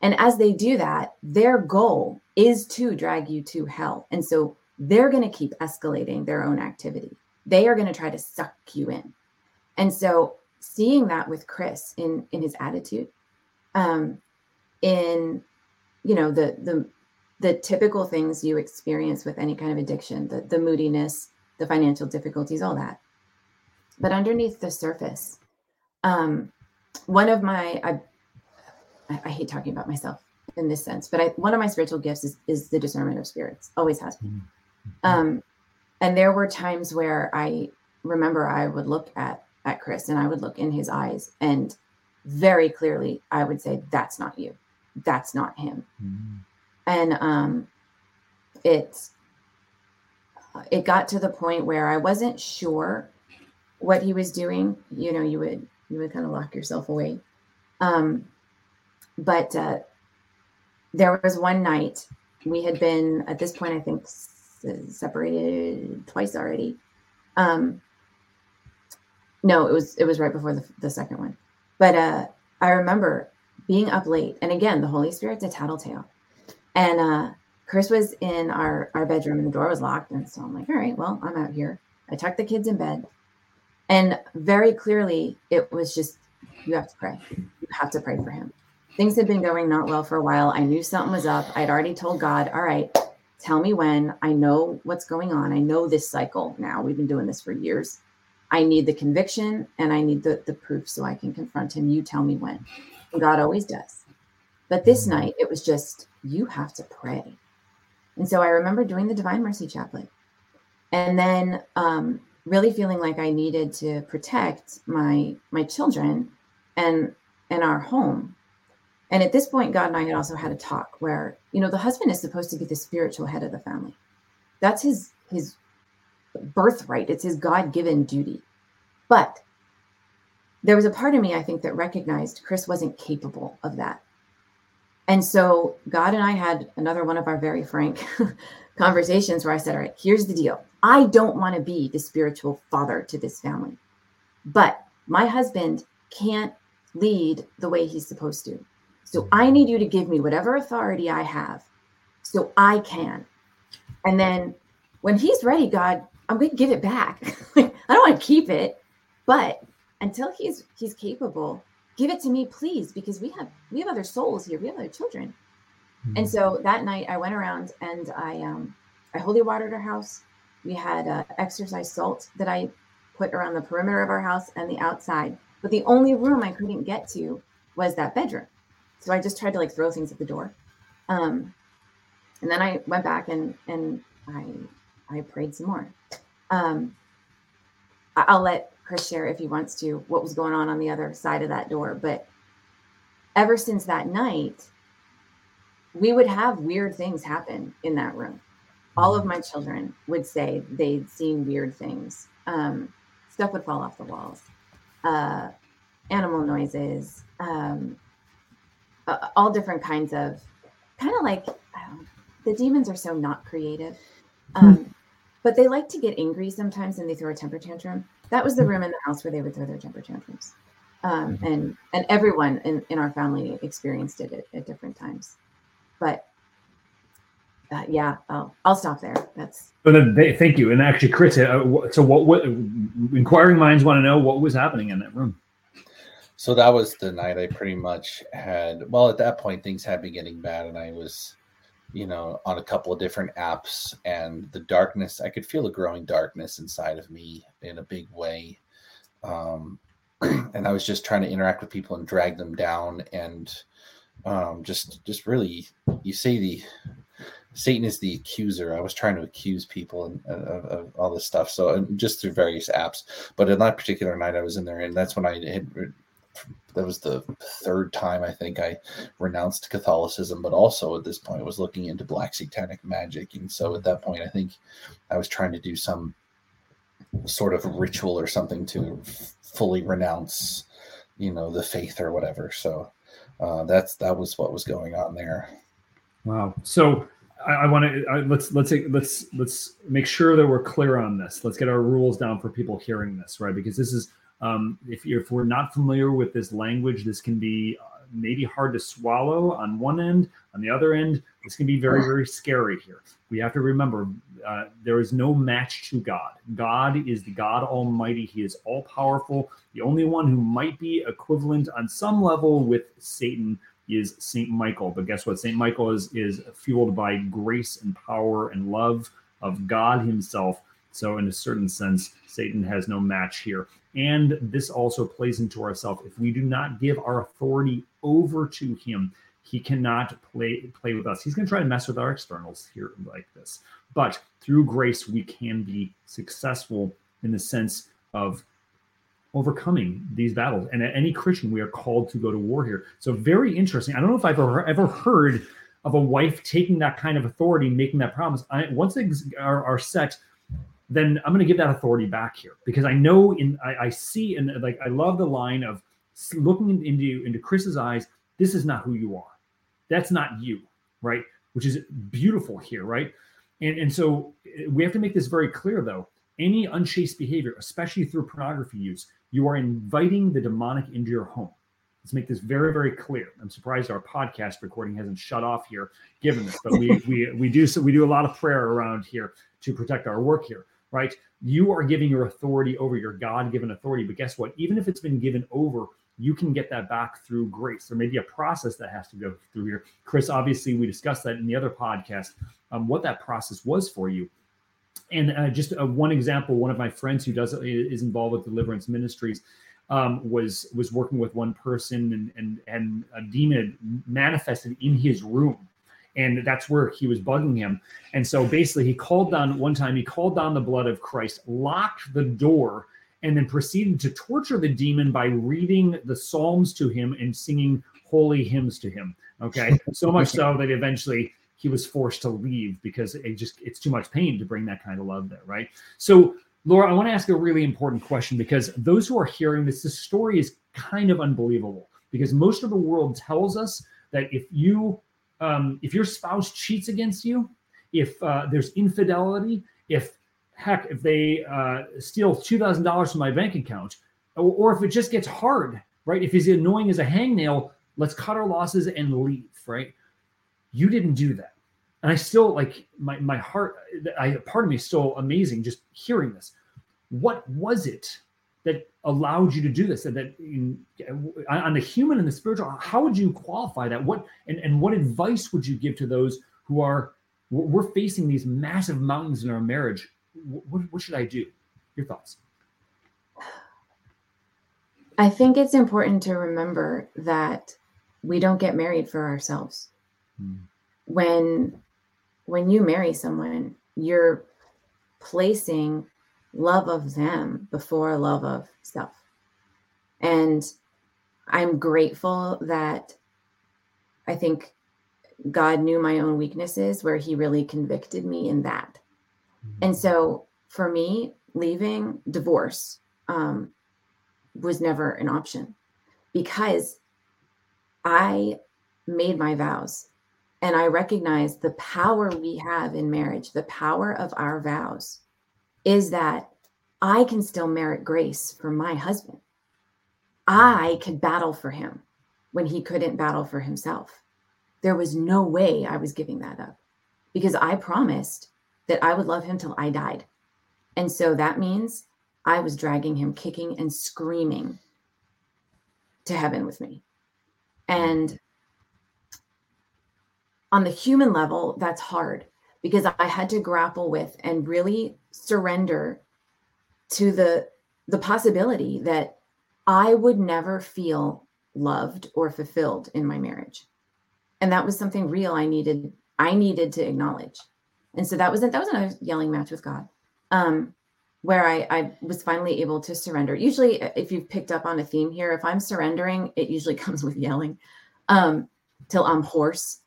And as they do that, their goal is to drag you to hell. And so they're going to keep escalating their own activity. They are going to try to suck you in. And so seeing that with Chris in in his attitude, um, in you know the the the typical things you experience with any kind of addiction the, the moodiness the financial difficulties all that but underneath the surface um, one of my I, I hate talking about myself in this sense but I, one of my spiritual gifts is, is the discernment of spirits always has been mm-hmm. um, and there were times where i remember i would look at at chris and i would look in his eyes and very clearly i would say that's not you that's not him mm-hmm and um, it it got to the point where I wasn't sure what he was doing. You know, you would you would kind of lock yourself away. Um, but uh, there was one night we had been at this point, I think, separated twice already. Um, no, it was it was right before the, the second one. But uh, I remember being up late, and again, the Holy Spirit's a tattletale. And uh, Chris was in our, our bedroom and the door was locked. And so I'm like, all right, well, I'm out here. I tucked the kids in bed. And very clearly, it was just, you have to pray. You have to pray for him. Things had been going not well for a while. I knew something was up. I'd already told God, all right, tell me when. I know what's going on. I know this cycle now. We've been doing this for years. I need the conviction and I need the, the proof so I can confront him. You tell me when. And God always does. But this mm-hmm. night, it was just, you have to pray. And so I remember doing the Divine Mercy Chaplet. And then um, really feeling like I needed to protect my my children and and our home. And at this point, God and I had also had a talk where, you know, the husband is supposed to be the spiritual head of the family. That's his his birthright. It's his God-given duty. But there was a part of me, I think, that recognized Chris wasn't capable of that. And so God and I had another one of our very frank conversations where I said, All right, here's the deal. I don't want to be the spiritual father to this family, but my husband can't lead the way he's supposed to. So I need you to give me whatever authority I have so I can. And then when he's ready, God, I'm going to give it back. I don't want to keep it, but until he's he's capable, give it to me, please, because we have we have other souls here. We have other children. Mm-hmm. And so that night I went around and I um I holy watered our house. We had uh, exorcised salt that I put around the perimeter of our house and the outside. But the only room I couldn't get to was that bedroom. So I just tried to like throw things at the door. Um, and then I went back and and I I prayed some more. Um, I'll let Chris share if he wants to what was going on on the other side of that door. But ever since that night, we would have weird things happen in that room all of my children would say they'd seen weird things. Um, stuff would fall off the walls, uh, animal noises, um, uh, all different kinds of kind of like the demons are so not creative. Hmm. Um, but they like to get angry sometimes and they throw a temper tantrum. That was the room in the house where they would throw their temper tantrums. Um, hmm. and and everyone in, in our family experienced it at, at different times. But uh, yeah, I'll, I'll stop there. That's. But then, they, thank you. And actually, Chris, uh, so what, what? Inquiring minds want to know what was happening in that room. So that was the night I pretty much had. Well, at that point, things had been getting bad, and I was, you know, on a couple of different apps, and the darkness. I could feel a growing darkness inside of me in a big way. Um, and I was just trying to interact with people and drag them down, and um, just, just really, you say the Satan is the accuser. I was trying to accuse people and of, of, all this stuff. So just through various apps, but in that particular night, I was in there, and that's when I had. That was the third time I think I renounced Catholicism, but also at this point I was looking into black satanic magic, and so at that point I think I was trying to do some sort of ritual or something to f- fully renounce, you know, the faith or whatever. So uh, that's that was what was going on there. Wow. So I, I want to let's let's let's let's make sure that we're clear on this. Let's get our rules down for people hearing this, right? Because this is um, if if we're not familiar with this language, this can be uh, maybe hard to swallow on one end. On the other end, this can be very very scary here. We have to remember uh, there is no match to God. God is the God Almighty. He is all powerful. The only one who might be equivalent on some level with Satan is Saint Michael. But guess what? Saint Michael is is fueled by grace and power and love of God Himself. So, in a certain sense, Satan has no match here. And this also plays into ourself. If we do not give our authority over to Him, He cannot play play with us. He's going to try to mess with our externals here like this. But through grace, we can be successful in the sense of overcoming these battles. And any Christian, we are called to go to war here. So very interesting. I don't know if I've ever, ever heard of a wife taking that kind of authority, making that promise. I, once things are, are set, then I'm going to give that authority back here because I know in I, I see and like I love the line of looking into into Chris's eyes. This is not who you are. That's not you, right? Which is beautiful here, right? And and so eh, we have to make this very clear though. Any unchaste behavior, especially through pornography use, you are inviting the demonic into your home. Let's make this very, very clear. I'm surprised our podcast recording hasn't shut off here, given this, but we we we do so we do a lot of prayer around here to protect our work here, right? You are giving your authority over your God-given authority, but guess what? Even if it's been given over, you can get that back through grace. There may be a process that has to go through here. Chris, obviously, we discussed that in the other podcast, um, what that process was for you and uh, just uh, one example, one of my friends who does is involved with Deliverance Ministries um, was was working with one person, and and and a demon manifested in his room, and that's where he was bugging him. And so basically, he called down one time. He called down the blood of Christ, locked the door, and then proceeded to torture the demon by reading the Psalms to him and singing holy hymns to him. Okay, so much so that eventually he was forced to leave because it just it's too much pain to bring that kind of love there, right? So Laura, I want to ask a really important question because those who are hearing this, this story is kind of unbelievable because most of the world tells us that if you um, if your spouse cheats against you, if uh, there's infidelity, if heck, if they uh, steal two thousand dollars from my bank account, or, or, if it just gets hard, right? If he's annoying as a hangnail, let's cut our losses and leave, right? You didn't do that and I still like my my heart. I part of me is still amazing just hearing this. What was it that allowed you to do this? And that in, on the human and the spiritual, how would you qualify that? What and and what advice would you give to those who are we're facing these massive mountains in our marriage? What, what should I do? Your thoughts? I think it's important to remember that we don't get married for ourselves. Hmm. When when you marry someone, you're placing love of them before love of self. And I'm grateful that I think God knew my own weaknesses where he really convicted me in that. Mm-hmm. And so for me, leaving divorce um, was never an option because I made my vows and I recognize the power we have in marriage, the power of our vows is that I can still merit grace for my husband. I could battle for him when he couldn't battle for himself. There was no way I was giving that up because I promised that I would love him till I died. And so that means I was dragging him kicking and screaming to heaven with me. And on the human level, that's hard because I had to grapple with and really surrender to the the possibility that I would never feel loved or fulfilled in my marriage. And that was something real I needed I needed to acknowledge. And so that was that was another yelling match with God. Um where I, I was finally able to surrender. Usually, if you've picked up on a theme here, if I'm surrendering, it usually comes with yelling um, till I'm hoarse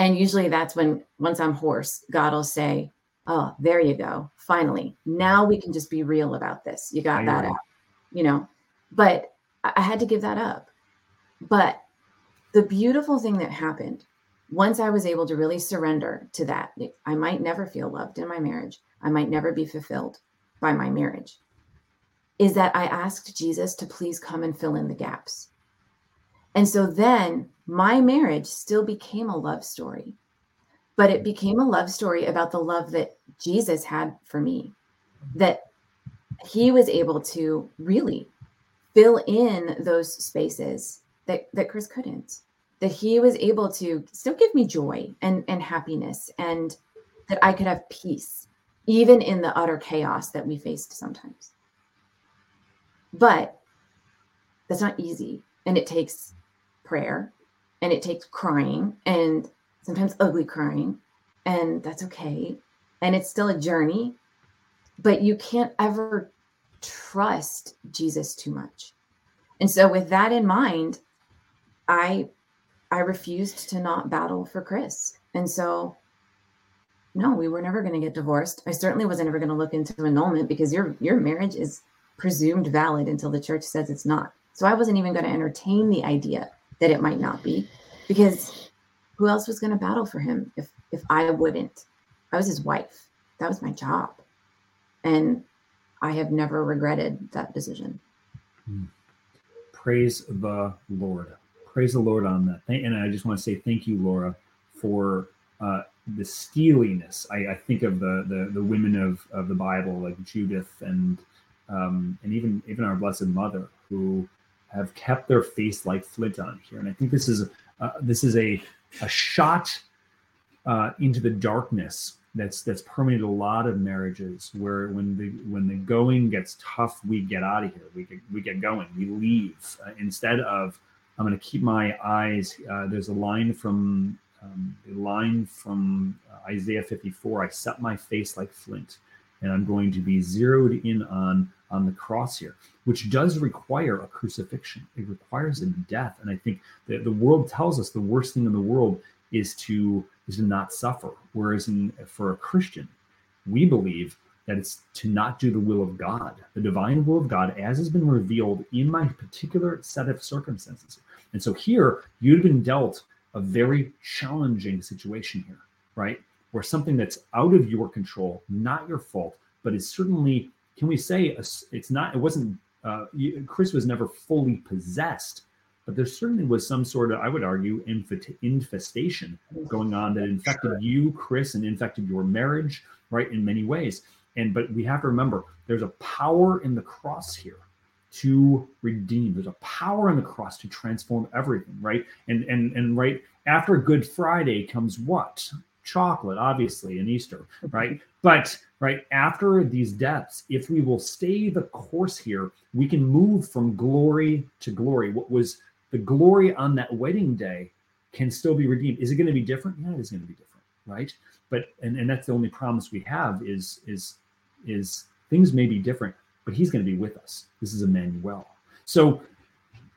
and usually that's when, once I'm hoarse, God will say, Oh, there you go. Finally, now we can just be real about this. You got that out, you know. But I had to give that up. But the beautiful thing that happened once I was able to really surrender to that, I might never feel loved in my marriage. I might never be fulfilled by my marriage. Is that I asked Jesus to please come and fill in the gaps. And so then my marriage still became a love story, but it became a love story about the love that Jesus had for me, that he was able to really fill in those spaces that, that Chris couldn't, that he was able to still give me joy and, and happiness, and that I could have peace, even in the utter chaos that we faced sometimes. But that's not easy. And it takes prayer and it takes crying and sometimes ugly crying and that's okay. And it's still a journey but you can't ever trust jesus too much. And so with that in mind i i refused to not battle for chris. And so no we were never going to get divorced. I certainly wasn't ever going to look into annulment because your your marriage is presumed valid until the church says it's not. So i wasn't even going to entertain the idea that it might not be because who else was going to battle for him if if I wouldn't? I was his wife. That was my job. And I have never regretted that decision. Hmm. Praise the Lord. Praise the Lord on that. And I just want to say thank you, Laura, for uh, the steeliness. I, I, think of the, the the women of, of the Bible, like Judith and um, and even even our Blessed Mother, who have kept their face like flint on here. And I think this is uh, this is a a shot uh, into the darkness that's that's permeated a lot of marriages where when the when the going gets tough we get out of here. We get, we get going. We leave. Uh, instead of i'm going to keep my eyes uh, there's a line from um, the line from uh, Isaiah 54 I set my face like flint, and I'm going to be zeroed in on on the cross here, which does require a crucifixion. It requires a death. And I think that the world tells us the worst thing in the world is to is to not suffer. Whereas in, for a Christian, we believe that it's to not do the will of God, the divine will of God, as has been revealed in my particular set of circumstances. And so here, you've been dealt a very challenging situation here, right? Where something that's out of your control, not your fault, but is certainly, can we say, it's not, it wasn't, uh, Chris was never fully possessed, but there certainly was some sort of, I would argue, infestation going on that infected you, Chris, and infected your marriage, right, in many ways. And but we have to remember there's a power in the cross here to redeem. There's a power in the cross to transform everything, right? And and and right after Good Friday comes what? Chocolate, obviously, in Easter, right? but right after these deaths, if we will stay the course here, we can move from glory to glory. What was the glory on that wedding day can still be redeemed. Is it going to be different? Yeah, it is going to be different, right? But and, and that's the only promise we have is is is things may be different, but he's going to be with us. This is Emmanuel. So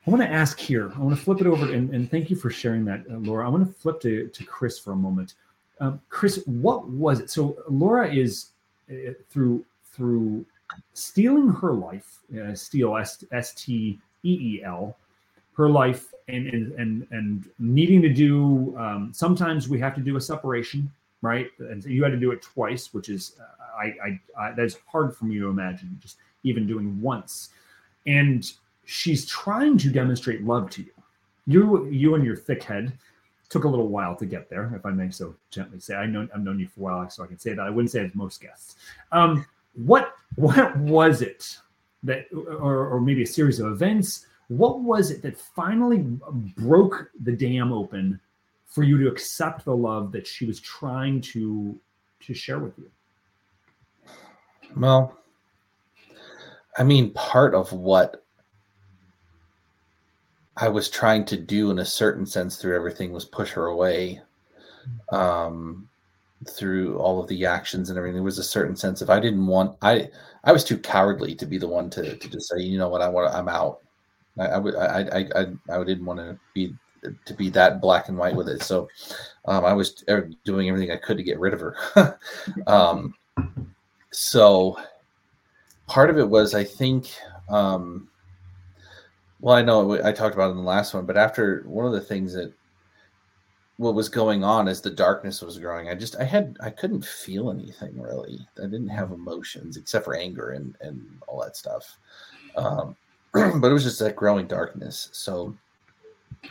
I want to ask here, I want to flip it over and, and thank you for sharing that, uh, Laura. I want to flip to, to Chris for a moment. Um, Chris, what was it? So Laura is uh, through through steeling her life, uh, steal S T E E L, her life, and and and, needing to do. Um, sometimes we have to do a separation, right? And so you had to do it twice, which is uh, I, I, I that's hard for me to imagine just even doing once. And she's trying to demonstrate love to you. You, you and your thick head took a little while to get there, if I may so gently say. I know I've known you for a while, so I can say that. I wouldn't say it's most guests. Um, what what was it that, or, or maybe a series of events? What was it that finally broke the dam open for you to accept the love that she was trying to to share with you? Well, I mean, part of what I was trying to do in a certain sense through everything was push her away. Um, through all of the actions and everything, there was a certain sense of I didn't want I I was too cowardly to be the one to to just say, you know what, I want I'm out. I, I would I I I I didn't want to be to be that black and white with it. So um, I was er, doing everything I could to get rid of her. um, so part of it was, I think, um, well, I know I talked about in the last one, but after one of the things that what was going on as the darkness was growing, I just I had I couldn't feel anything really. I didn't have emotions except for anger and and all that stuff. Um, but it was just that growing darkness. So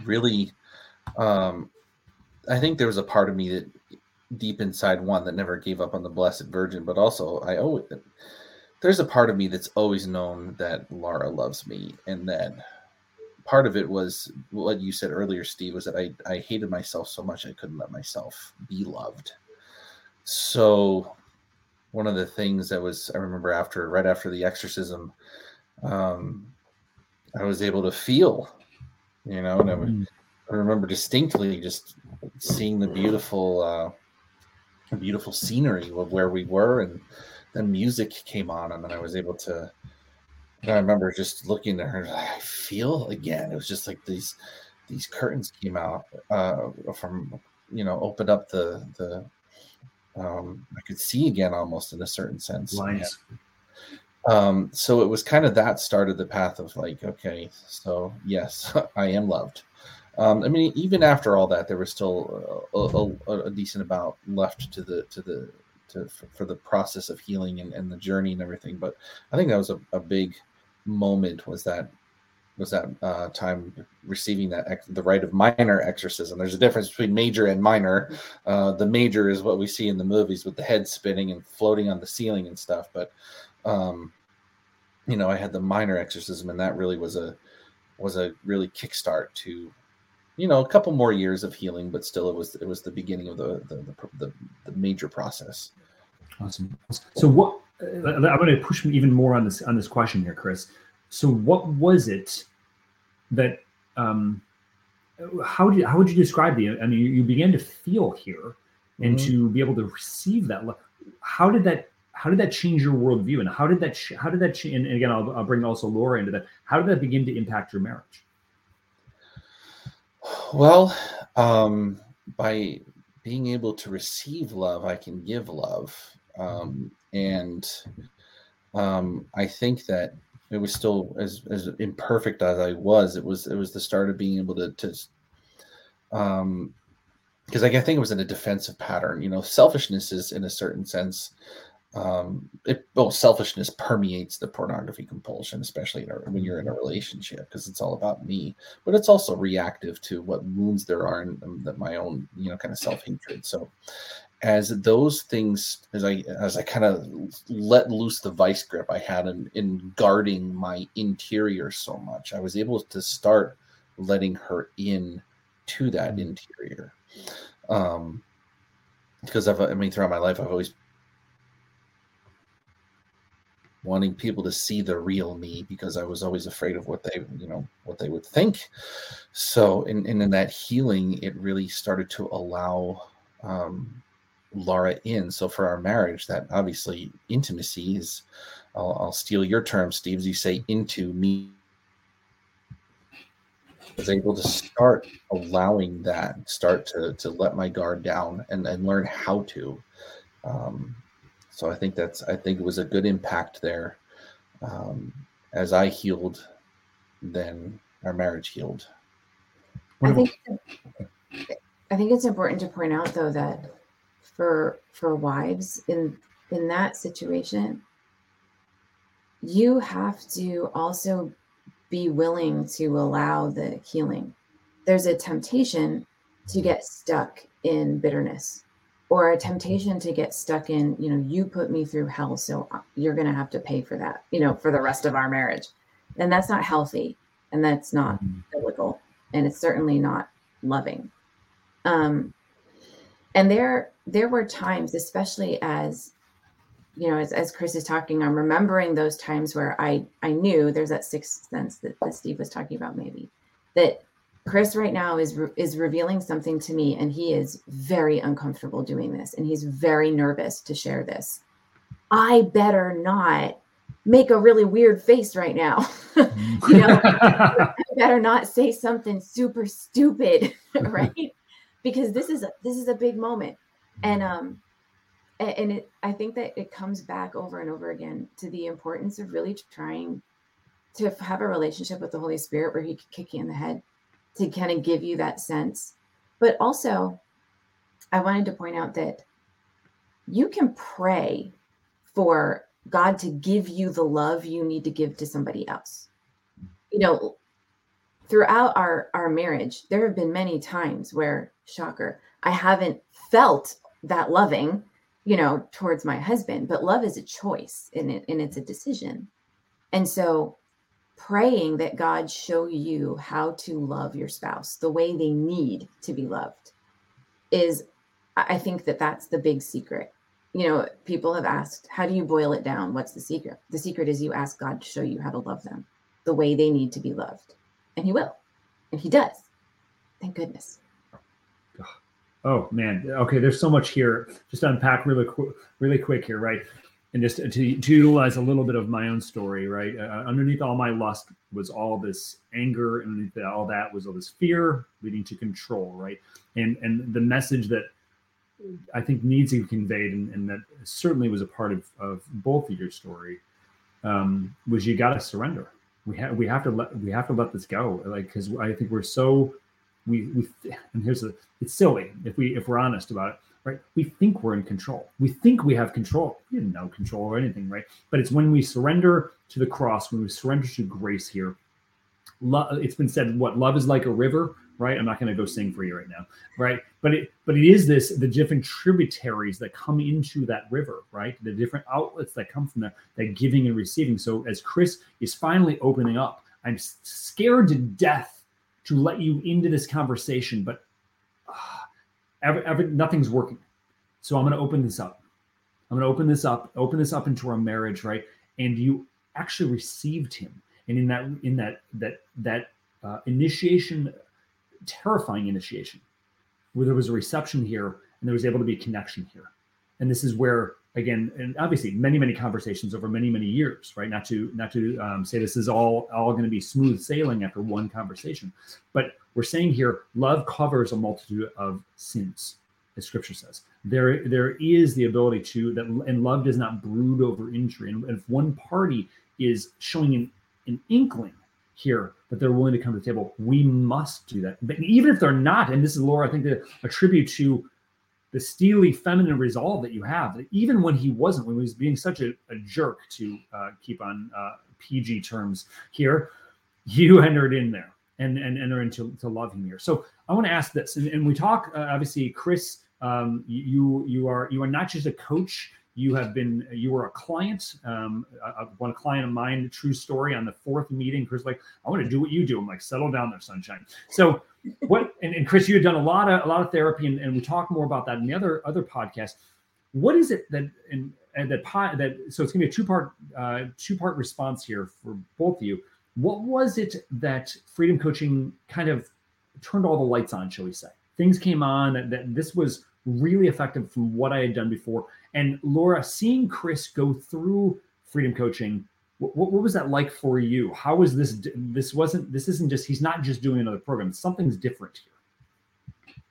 really, um, I think there was a part of me that deep inside one that never gave up on the Blessed Virgin, but also I owe there's a part of me that's always known that Laura loves me, and that part of it was what you said earlier, Steve, was that I I hated myself so much I couldn't let myself be loved. So one of the things that was I remember after right after the exorcism, um, I was able to feel, you know, and I, mm. I remember distinctly just seeing the beautiful. Uh, beautiful scenery of where we were and then music came on and then I was able to I remember just looking at her I feel again it was just like these these curtains came out uh, from you know opened up the the um, I could see again almost in a certain sense um so it was kind of that started the path of like okay so yes I am loved um, I mean, even after all that, there was still a, a, a decent amount left to the to the to for, for, the process of healing and, and the journey and everything. But I think that was a, a big moment. Was that was that uh, time receiving that ex- the rite of minor exorcism? There's a difference between major and minor. Uh, the major is what we see in the movies with the head spinning and floating on the ceiling and stuff. But um, you know, I had the minor exorcism, and that really was a was a really kickstart to you know a couple more years of healing but still it was it was the beginning of the the, the, the, the major process awesome so what i'm going to push even more on this on this question here chris so what was it that um how did how would you describe the? I mean, you, you began to feel here, and Mhm. to be able to receive that. love. How did that? How did that change your worldview? And how did that? How did that? And again, I'll, I'll bring also Laura into that. How did that begin to impact your marriage? Well, um, by being able to receive love, I can give love. Um, and um, I think that it was still as, as imperfect as I was. It was it was the start of being able to to um, because I think it was in a defensive pattern. You know, selfishness is in a certain sense. Um, it well, selfishness permeates the pornography compulsion, especially in a, when you're in a relationship, because it's all about me but it's also reactive to what wounds there are in that my own you know kind of self-hatred so as those things as i as i kind of let loose the vice grip i had in, in guarding my interior so much i was able to start letting her in to that interior um because i've i mean throughout my life i've always wanting people to see the real me because I was always afraid of what they, you know, what they would think. So, in, in, in that healing, it really started to allow um, Laura in. So, for our marriage, that obviously intimacy is, I'll, I'll steal your term, Steve, as you say, into me. Was able to start allowing that, start to to let my guard down, and and learn how to. Um, so I think that's I think it was a good impact there. Um, as I healed, then our marriage healed. I think I think it's important to point out though that for for wives in in that situation, you have to also be willing to allow the healing. There's a temptation to get stuck in bitterness or a temptation to get stuck in, you know, you put me through hell, so you're going to have to pay for that, you know, for the rest of our marriage. And that's not healthy and that's not biblical and it's certainly not loving. Um, and there there were times, especially as you know, as, as Chris is talking, I'm remembering those times where I I knew there's that sixth sense that, that Steve was talking about, maybe that Chris right now is re- is revealing something to me, and he is very uncomfortable doing this, and he's very nervous to share this. I better not make a really weird face right now. you know, I better not say something super stupid, right? because this is a, this is a big moment, and um, and it I think that it comes back over and over again to the importance of really trying to have a relationship with the Holy Spirit where He can kick you in the head to kind of give you that sense, but also I wanted to point out that you can pray for God to give you the love you need to give to somebody else. You know, throughout our our marriage, there have been many times where, shocker, I haven't felt that loving, you know, towards my husband. But love is a choice, and it and it's a decision. And so, praying that God show you how to love your spouse the way they need to be loved is, I think that that's the big secret you know, people have asked, how do you boil it down? What's the secret? The secret is you ask God to show you how to love them the way they need to be loved. And He will. And He does. Thank goodness. Oh man, okay. There's so much here. Just unpack really, qu- really quick here, right? And just to, to utilize a little bit of my own story, right? Uh, underneath all my lust was all this anger, and all that was all this fear, leading to control, right? And and the message that I think needs to be conveyed, and, and that certainly was a part of, of both of your story, um, was you got to surrender. We have we have to let we have to let this go, like because I think we're so we we and here's the it's silly if we if we're honest about it, right? We think we're in control. We think we have control. We have no control or anything, right? But it's when we surrender to the cross, when we surrender to grace here. Love, it's been said, what love is like a river right? I'm not going to go sing for you right now, right? But it but it is this the different tributaries that come into that river, right? The different outlets that come from that that giving and receiving. So as Chris is finally opening up, I'm scared to death to let you into this conversation, but uh, every, every, nothing's working. So I'm going to open this up. I'm going to open this up, open this up into our marriage, right? And you actually received him, and in that in that that that uh, initiation terrifying initiation where there was a reception here and there was able to be a connection here. And this is where again and obviously many many conversations over many many years right? Not to not to um, say this is all all going to be smooth sailing after one conversation but we're saying here love covers a multitude of sins as scripture says. There there is the ability to that and love does not brood over injury. And if one party is showing an, an inkling here that they're willing to come to the table we must do that. But even if they're not and this is laura i think a tribute to the steely feminine resolve that you have that even when he wasn't when he was being such a, a jerk to uh, keep on uh, pg terms here you entered in there and and enter into to love him here. So i want to ask this and, and we talk uh, obviously chris um, you you are you are not just a coach. You have been you were a client um, a, one client of mine true story on the fourth meeting. Chris like i want to do what you do. I'm like settle down there sunshine. So what and, and, chris you had done a lot of a lot of therapy and, and we talk more about that in the other other podcast. What is it that and, and that that so it's to be a two part uh, two part response here for both of you. What was it that freedom coaching kind of turned all the lights on shall we say? Things came on that, that this was really effective from what i had done before. And laura seeing chris go through freedom coaching what, what, was that like for you? How was this? This wasn't. This isn't just. He's not just doing another program. Something's different here.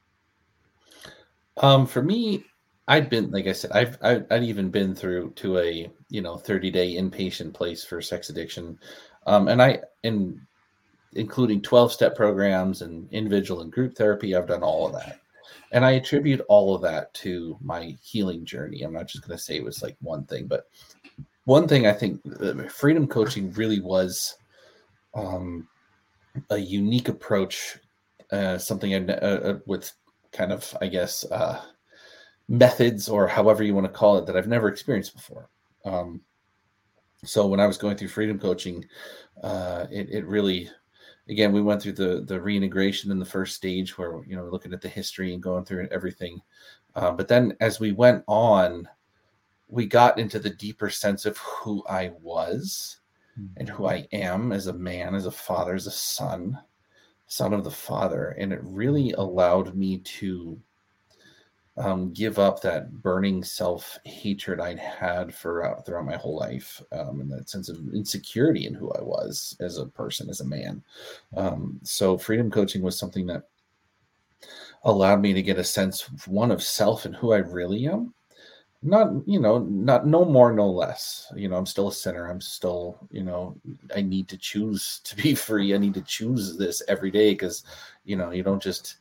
Um, for me, I've been like I said, I've I've even been through to a you know 30 day inpatient place for sex addiction, um, and I in including 12 step programs and individual and group therapy. I've done all of that. And I attribute all of that to my healing journey. I'm not just going to say it was like one thing, but one thing I think uh, freedom coaching really was um, a unique approach, uh, something uh, uh, with kind of, I guess, uh, methods or however you want to call it that I've never experienced before. Um, so when I was going through freedom coaching, uh, it, it really, again, we went through the the reintegration in the first stage where you know looking at the history and going through everything. but then as we went on, we got into the deeper sense of who I was mm-hmm. and who I am as a man, as a father, as a son, son of the father. And it really allowed me to um, give up that burning self hatred I'd had for uh, throughout my whole life, um, and that sense of insecurity in who I was as a person, as a man. Um, so, freedom coaching was something that allowed me to get a sense, of one of self and who I really am, not you know not no more no less. You know i'm still a sinner. I'm still you know i need to choose to be free. I need to choose this every day because you know you don't just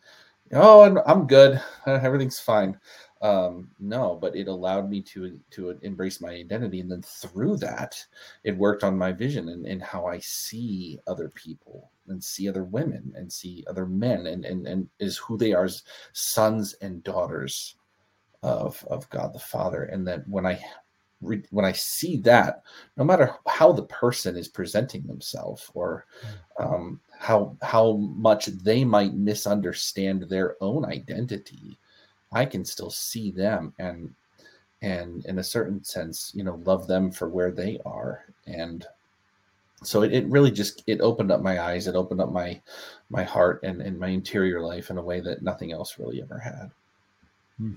oh i'm good. Everything's fine. Um no but it allowed me to to embrace my identity. And then through that it worked on my vision and, and how i see other people and see other women and see other men and and, and is who they are as sons and daughters of of God the Father, and that when I re, when I see that, no matter how the person is presenting themselves or um, how how much they might misunderstand their own identity, I can still see them and and in a certain sense, you know, love them for where they are. And so it, it really just it opened up my eyes it opened up my my heart and, and my interior life in a way that nothing else really ever had. Hmm.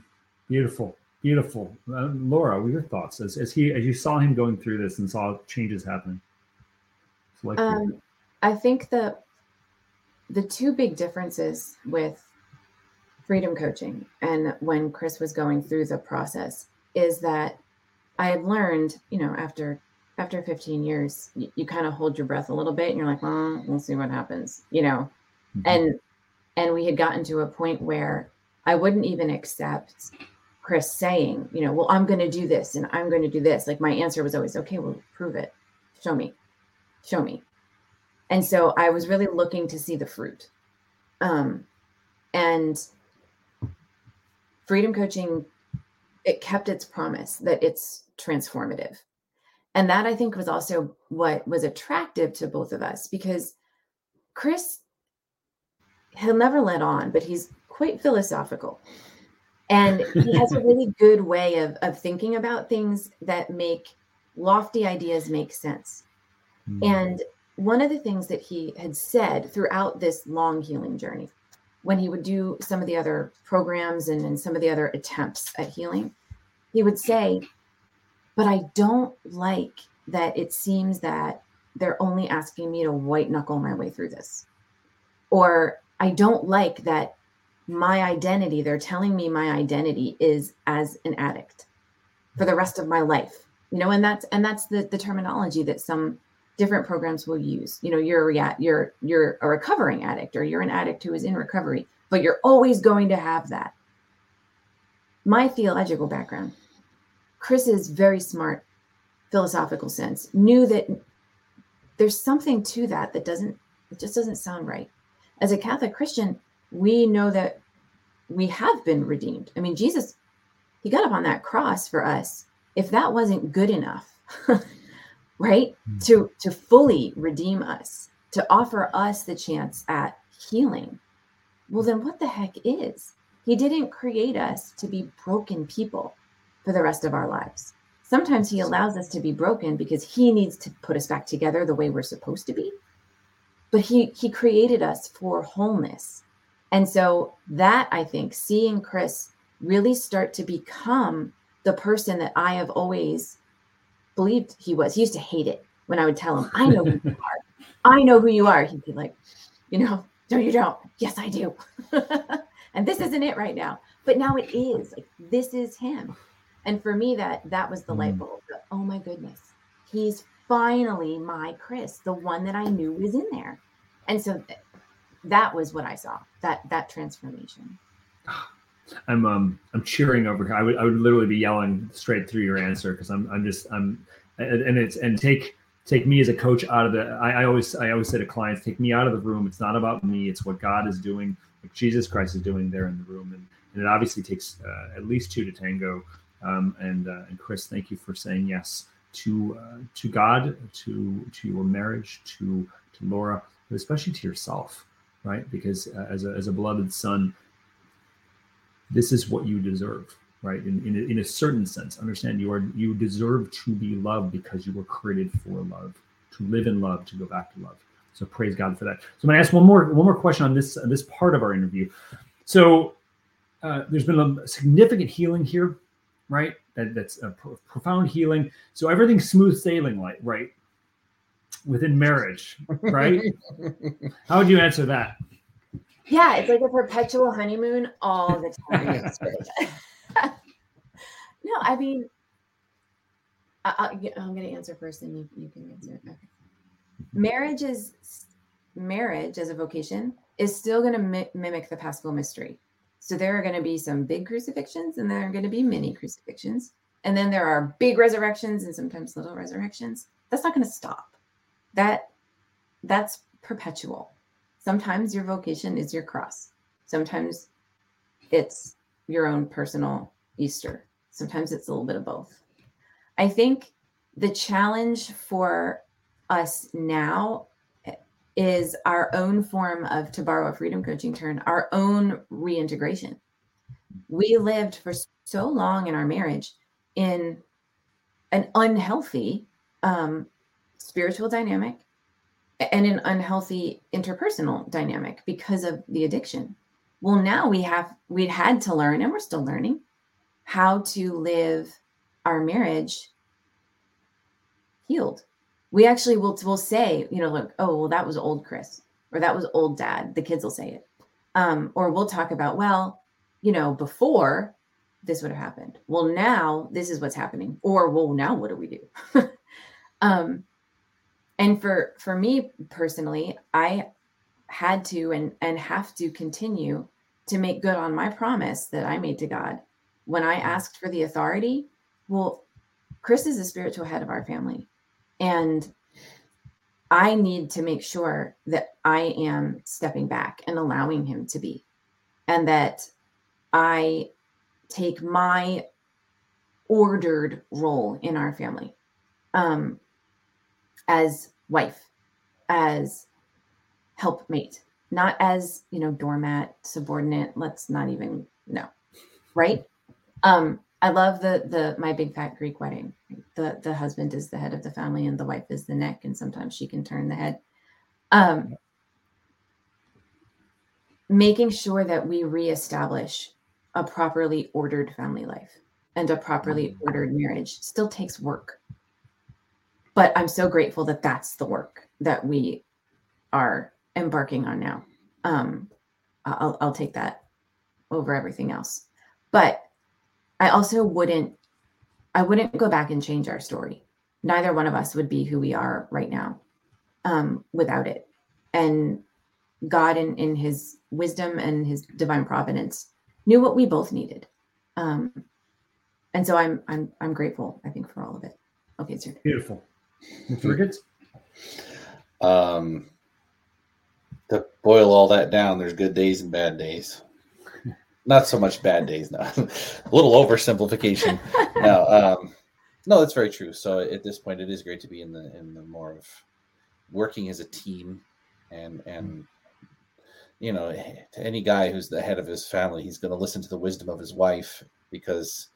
Beautiful, beautiful. Uh, Laura, what are your thoughts as, as he as you saw him going through this and saw changes happening? Like um, I think the the two big differences with freedom coaching and when Chris was going through the process is that I had learned, you know, after after 15 years, you, you kind of hold your breath a little bit and you're like, well, we'll see what happens, you know. Mm-hmm. And and we had gotten to a point where I wouldn't even accept Chris saying, you know, well, I'm going to do this and I'm going to do this. Like my answer was always, okay, well, prove it. Show me. Show me. And so I was really looking to see the fruit. Um, and freedom coaching, it kept its promise that it's transformative. And that I think was also what was attractive to both of us because Chris, he'll never let on, but he's quite philosophical and he has a really good way of, of thinking about things that make lofty ideas make sense mm. and one of the things that he had said throughout this long healing journey when he would do some of the other programs and, and some of the other attempts at healing, he would say, But I don't like that it seems that they're only asking me to white knuckle my way through this. Or I don't like that my identity, they're telling me my identity is as an addict for the rest of my life. You know, and that's and that's the the terminology that some different programs will use. You know, you're a you're you're a recovering addict or you're an addict who is in recovery, but you're always going to have that. My theological background, Chris's very smart, philosophical sense, knew that there's something to that that doesn't it just doesn't sound right. As a Catholic Christian, we know that we have been redeemed. I mean, Jesus, he got up on that cross for us. If that wasn't good enough, right? Mm-hmm. To to fully redeem us, to offer us the chance at healing. Well, then what the heck is? He didn't create us to be broken people for the rest of our lives. Sometimes he allows us to be broken because he needs to put us back together the way we're supposed to be. But he he created us for wholeness. And so that I think seeing Chris really start to become the person that I have always believed he was. He used to hate it when I would tell him, I know who you are. I know who you are. He'd be like, you know, no, you don't. Yes, I do. and this isn't it right now. But now it is. Like this is him. And for me, that that was the mm. light bulb. Oh my goodness. He's finally my Chris, the one that I knew was in there. And so that was what I saw, that that transformation. I'm um I'm cheering over here. I would I would literally be yelling straight through your answer because I'm I'm just I'm and it's and take take me as a coach out of the I, I always I always say to clients take me out of the room. It's not about me. It's what God is doing, like Jesus Christ is doing there in the room, and and it obviously takes uh, at least two to tango. Um, and uh, and Chris, thank you for saying yes to uh, to God, to to your marriage, to to Laura, but especially to yourself, right? Because uh, as a as a beloved son this is what you deserve right? In, in, a, in a certain sense understand you are you deserve to be loved because you were created for love to live in love to go back to love. So praise god for that. So i'm going to ask one more one more question on this this part of our interview. So uh, there's been a significant healing here right? That, that's a pro- profound healing. So everything's smooth sailing like right within marriage right how would you answer that yeah, it's like a perpetual honeymoon all the time. no, I mean, I, am going to answer first, and you, you can answer. Okay. Marriage is marriage as a vocation is still going to mi- mimic the paschal mystery. So there are going to be some big crucifixions, and there are going to be mini crucifixions, and then there are big resurrections and sometimes little resurrections. That's not going to stop. That that's perpetual. Sometimes your vocation is your cross. Sometimes it's your own personal Easter. Sometimes it's a little bit of both. I think the challenge for us now is our own form of, to borrow a freedom coaching term, our own reintegration. We lived for so long in our marriage in an unhealthy um, spiritual dynamic and an unhealthy interpersonal dynamic because of the addiction. Well, now we have we had to learn, and we're still learning, how to live our marriage healed. We actually will will say, you know, like, oh, well, that was old Chris, or that was old dad. The kids will say it, um, or we'll talk about, well, you know, before this would have happened. Well, now this is what's happening, or well, now what do we do? um, and for for me personally i had to and and have to continue to make good on my promise that i made to god. When i asked for the authority well chris is the spiritual head of our family. And i need to make sure that i am stepping back and allowing him to be. And that i take my ordered role in our family. Um as wife, as helpmate, not as, you know, doormat, subordinate. Let's not even no. Right? Um, I love the the my big fat Greek wedding. The the husband is the head of the family and the wife is the neck, and sometimes she can turn the head. Um, making sure that we reestablish a properly ordered family life and a properly Mm. ordered marriage still takes work. But I'm so grateful that that's the work that we are embarking on now. Um, I'll, I'll take that over everything else. But I also wouldn't, I wouldn't go back and change our story. Neither one of us would be who we are right now um, without it. And God, in, in His wisdom and His divine providence, knew what we both needed. Um, and so I'm I'm I'm grateful. I think for all of it. Okay, it's. Beautiful. Ricketts? Um, to boil all that down, there's good days and bad days. Not so much bad days now. a little oversimplification. no, um, no, that's very true. So at this point, it is great to be in the in the more of working as a team, and and you know, to any guy who's the head of his family, he's going to listen to the wisdom of his wife because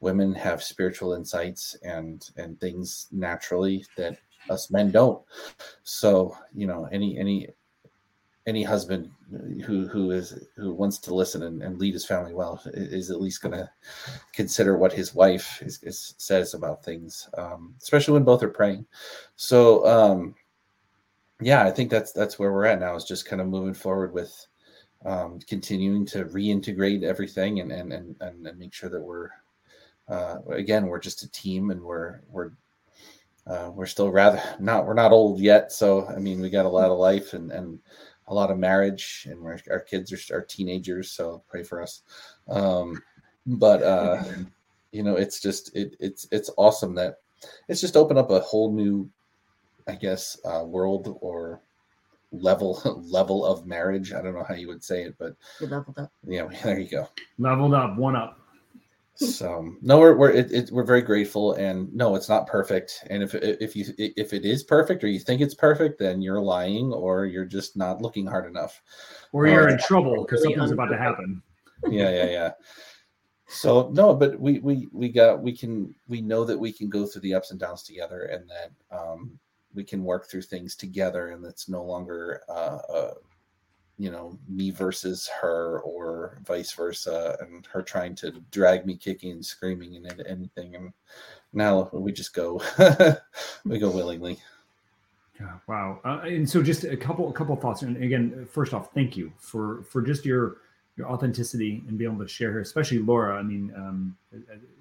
women have spiritual insights and and things naturally that us men don't. So you know, any any any husband who who is who wants to listen and, and lead his family well is at least going to consider what his wife is, is, says about things, um, especially when both are praying. So um, yeah, I think that's that's where we're at now is just kind of moving forward with um, continuing to reintegrate everything and and and, and make sure that we're uh, again we're just a team and we're we're uh, we're still rather not we're not old yet so i mean we got a lot of life and and a lot of marriage and our, our kids are, are teenagers so pray for us um but uh you know it's just it, it's it's awesome that it's just opened up a whole new i guess uh world or level level of marriage i don't know how you would say it but You leveled up. yeah there you go Leveled up, one up. So no we're we're it, it, we're very grateful and no it's not perfect. And if if you if it is perfect or you think it's perfect then you're lying or you're just not looking hard enough. Or you're Uh, in trouble because really something's about to happen. yeah yeah yeah. So no but we we we got we can we know that we can go through the ups and downs together and that um we can work through things together and it's no longer uh, uh you know me versus her or vice versa and her trying to drag me kicking and screaming and anything and now we just go we go willingly Yeah, wow. Uh, and so, just a couple, a couple of thoughts. And again, first off, thank you for for just your your authenticity and being able to share here, especially Laura. I mean, um,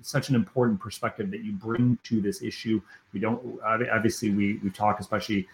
such an important perspective that you bring to this issue. We don't obviously we we talk especially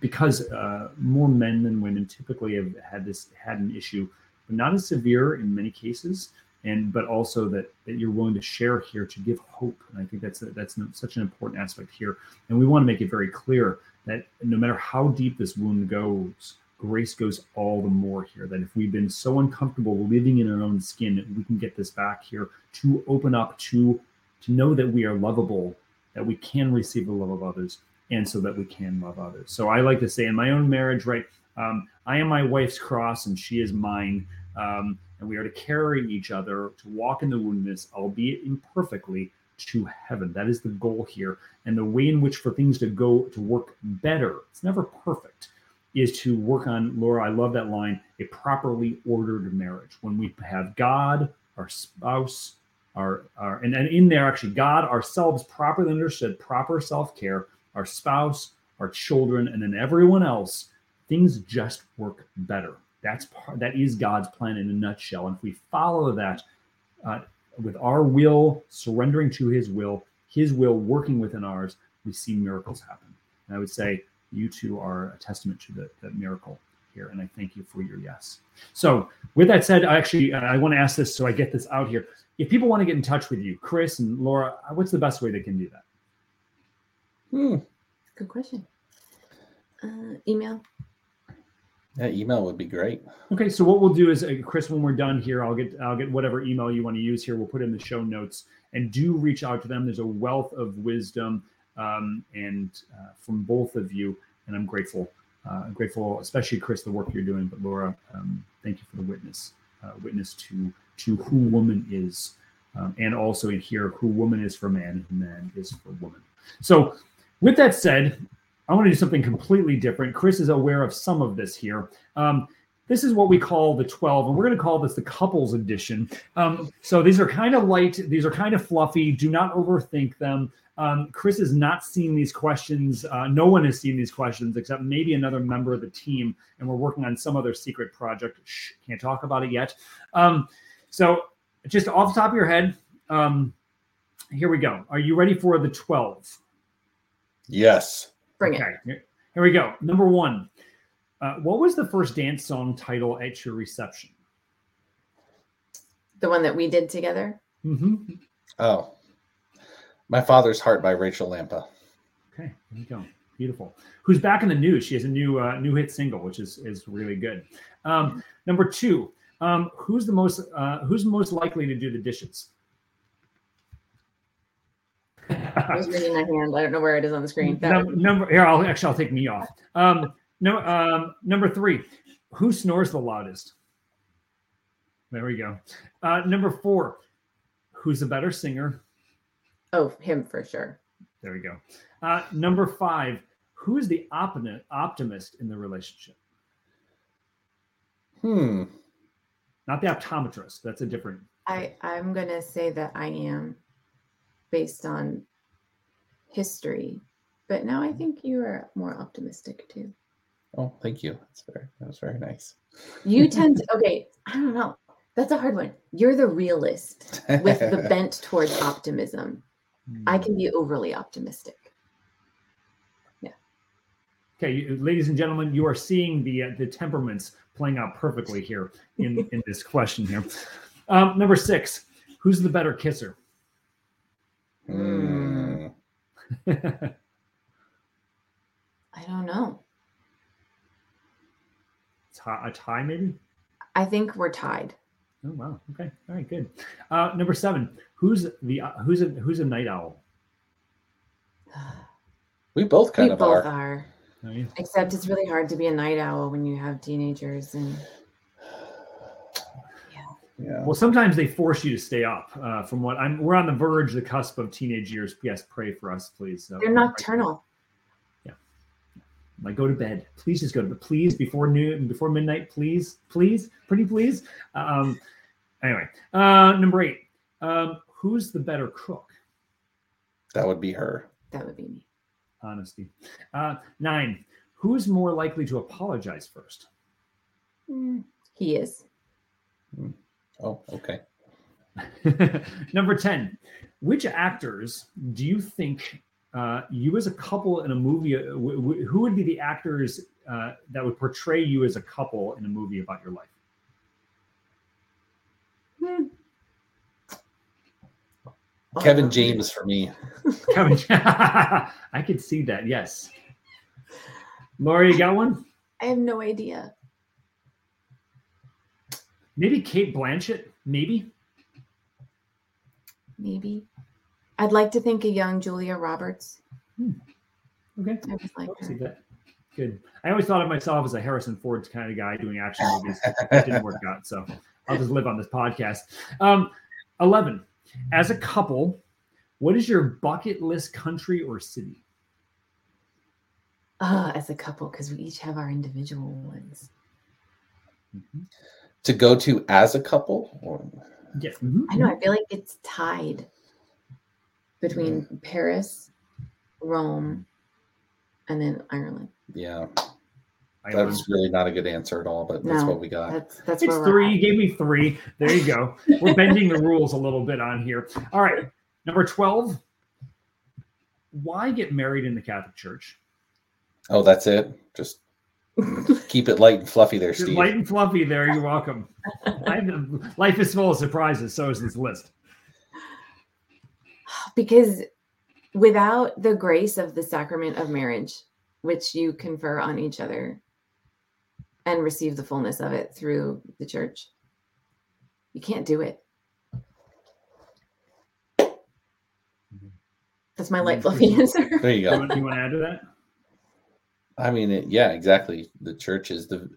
because uh, more men than women typically have had this had an issue, but not as severe in many cases. And but also that that you're willing to share here to give hope. And I think that's a, that's such an important aspect here. And we want to make it very clear that no matter how deep this wound goes, grace goes all the more here. That if we've been so uncomfortable living in our own skin, we can get this back here to open up to to know that we are lovable, that we can receive the love of others, and so that we can love others. So I like to say in my own marriage, right? Um, I am my wife's cross, and she is mine. Um, and we are to carry each other to walk in the woundedness, albeit imperfectly, to heaven. That is the goal here and the way in which for things to go to work better it's never perfect is to work on laura i love that line a properly ordered marriage when we have god our spouse our, our and, and in there actually god ourselves properly understood proper self-care our spouse our children and then everyone else things just work better that's part that is god's plan in a nutshell and if we follow that uh, with our will surrendering to his will his will working within ours, we see miracles happen. And I would say you two are a testament to the, the miracle here. And I thank you for your yes. So, with that said, I actually I want to ask this so I get this out here. If people want to get in touch with you, Chris and Laura, what's the best way they can do that? Hmm. Good question. Uh, email. That email would be great. Okay, so what we'll do is, uh, Chris, when we're done here, I'll get I'll get whatever email you want to use here. We'll put in the show notes, and do reach out to them. There's a wealth of wisdom um, and uh, from both of you, and I'm grateful. Uh, I'm grateful, especially Chris, the work you're doing. But Laura, um, thank you for the witness, uh, witness to to who woman is, um, and also in here who woman is for man, and man is for woman. So, with that said, I want to do something completely different. Chris is aware of some of this here. Um, this is what we call the 12, and we're going to call this the couples edition. Um, so these are kind of light, these are kind of fluffy. Do not overthink them. Um, Chris has not seen these questions. Uh, no one has seen these questions except maybe another member of the team, and we're working on some other secret project. Shh, can't talk about it yet. Um, so, just off the top of your head, um, here we go. Are you ready for the 12? Yes. Bring okay. it. Here we go. Number one. Uh, what was the first dance song title at your reception? The one that we did together. Mm-hmm. Oh, My Father's Heart by Rachel Lampa. Okay, there you go. Beautiful. Who's back in the news? She has a new uh, new hit single, which is is really good. Um, number two, um, who's the most uh, who's most likely to do the dishes? I was raising my hand. I don't know where it is on the screen. That number here, I'll actually I'll take me off. Um, no, um, number three, who snores the loudest? There we go. Uh, number four, who's a better singer? oh, him for sure. There we go. Uh, number five, who is the optimist optimist in the relationship? Hmm. Not the optometrist. That's a different. I I'm gonna say that I am, based on history, but now I think you are more optimistic too. Oh, thank you. That's very that was very nice. You tend to okay. I don't know. That's a hard one. You're the realist with the bent towards optimism. I can be overly optimistic. Yeah. Okay, ladies and gentlemen, you are seeing the uh, the temperaments playing out perfectly here in in this question here. Um, number six, who's the better kisser? Hmm. I don't know. Ti- a tie, maybe. I think we're tied. Oh wow. Okay. All right. Good. Uh, number seven, who's the uh, who's a who's a night owl? We both kind we of both are. are. Are? Except it's really hard to be a night owl when you have teenagers and Yeah. Well, sometimes they force you to stay up. Uh, from what I'm, we're on the verge, the cusp of teenage years. Yes, pray for us, please. So, they're nocturnal. Yeah. Like, go to bed. Please just go to bed. Please, before noon, before midnight, please, please, pretty please. Um, anyway, uh, number eight. Um, who's the better cook? That would be her. That would be me. Honesty. Uh, nine. Who's more likely to apologize first? Mm, He is. Oh, okay. Number 10. Which actors do you think uh, you as a couple in a movie, uh, w- w- who would be the actors uh, that would portray you as a couple in a movie about your life? Hmm. Kevin James for me. Kevin, I could see that. Yes. Laura, you got one? I have no idea. Maybe Cate Blanchett? Maybe. Maybe. I'd like to think a young Julia Roberts. Okay. I like see that. Good. I always thought of myself as a Harrison Ford kind of guy doing action movies. It didn't work out. So I'll just live on this podcast. Um, 11. As a couple, what is your bucket list country or city? Ah, as a couple, because we each have our individual ones. To go to as a couple. Or, Yes. mhm, I know. I feel like it's tied between Paris, Rome, and then Ireland. yeah, I was really not a good answer at all, but that's No, what we got. That's that's It's three. You gave me three. There you go. We're bending the rules a little bit on here. All right. Number 12. Why get married in the Catholic Church? Oh, that's it. Just keep it light and fluffy there, Just Steve. light and fluffy there. You're welcome. I- life is full of surprises. So is this list. because without the grace of the sacrament of marriage, which you confer on each other and receive the fullness of it through the church, you can't do it. That's my light mm-hmm. fluffy answer. There you You go. want, you want to add to that? I mean, it, yeah, exactly. The church is the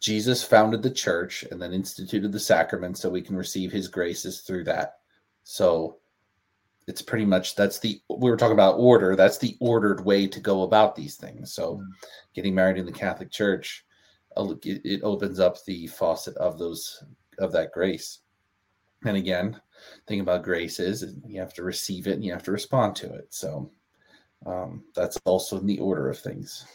Jesus founded the church and then instituted the sacrament so we can receive his graces through that. So it's pretty much that's the we were talking about order. That's the ordered way to go about these things. So mm-hmm. getting married in the Catholic Church, it opens up the faucet of those of that grace. And again, thing about grace is you have to receive it and you have to respond to it. So um, that's also in the order of things.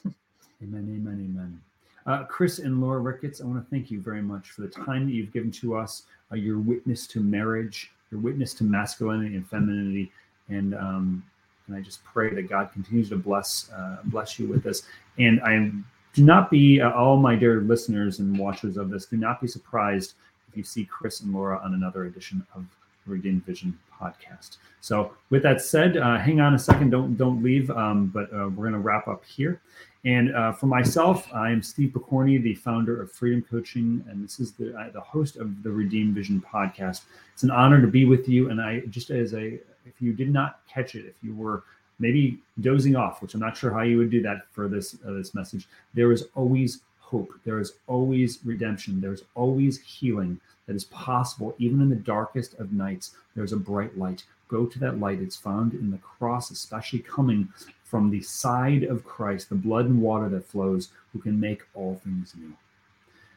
Amen, amen, amen. Uh, Chris and Laura Ricketts, I want to thank you very much for the time that you've given to us, uh, your witness to marriage, your witness to masculinity and femininity, and um, and I just pray that God continues to bless uh, bless you with this. And I do not be uh, all my dear listeners and watchers of this. Do not be surprised if you see Chris and Laura on another edition of Redeemed Vision podcast. So, with that said, uh, hang on a second. Don't don't leave. Um, but uh, we're going to wrap up here. And uh, for myself, I am Steve Pokorny, the founder of Freedom Coaching, and this is the uh, the host of the Redeemed Vision podcast. It's an honor to be with you. And I just as a if you did not catch it, if you were maybe dozing off, which I'm not sure how you would do that for this uh, this message, there is always hope. There is always redemption. There's always healing that is possible, even in the darkest of nights. There's a bright light. Go to that light. It's found in the cross, especially coming from the side of Christ, the blood and water that flows, who can make all things new.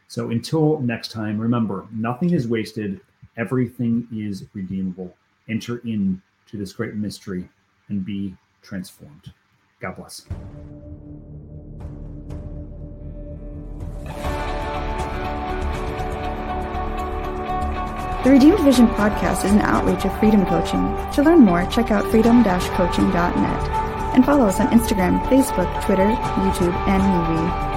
So until next time, remember nothing is wasted, everything is redeemable. Enter into this great mystery and be transformed. God bless. The Redeemed Vision podcast is an outreach of Freedom Coaching. To learn more, check out freedom-coaching.net and follow us on Instagram, Facebook, Twitter, YouTube, and MeWe.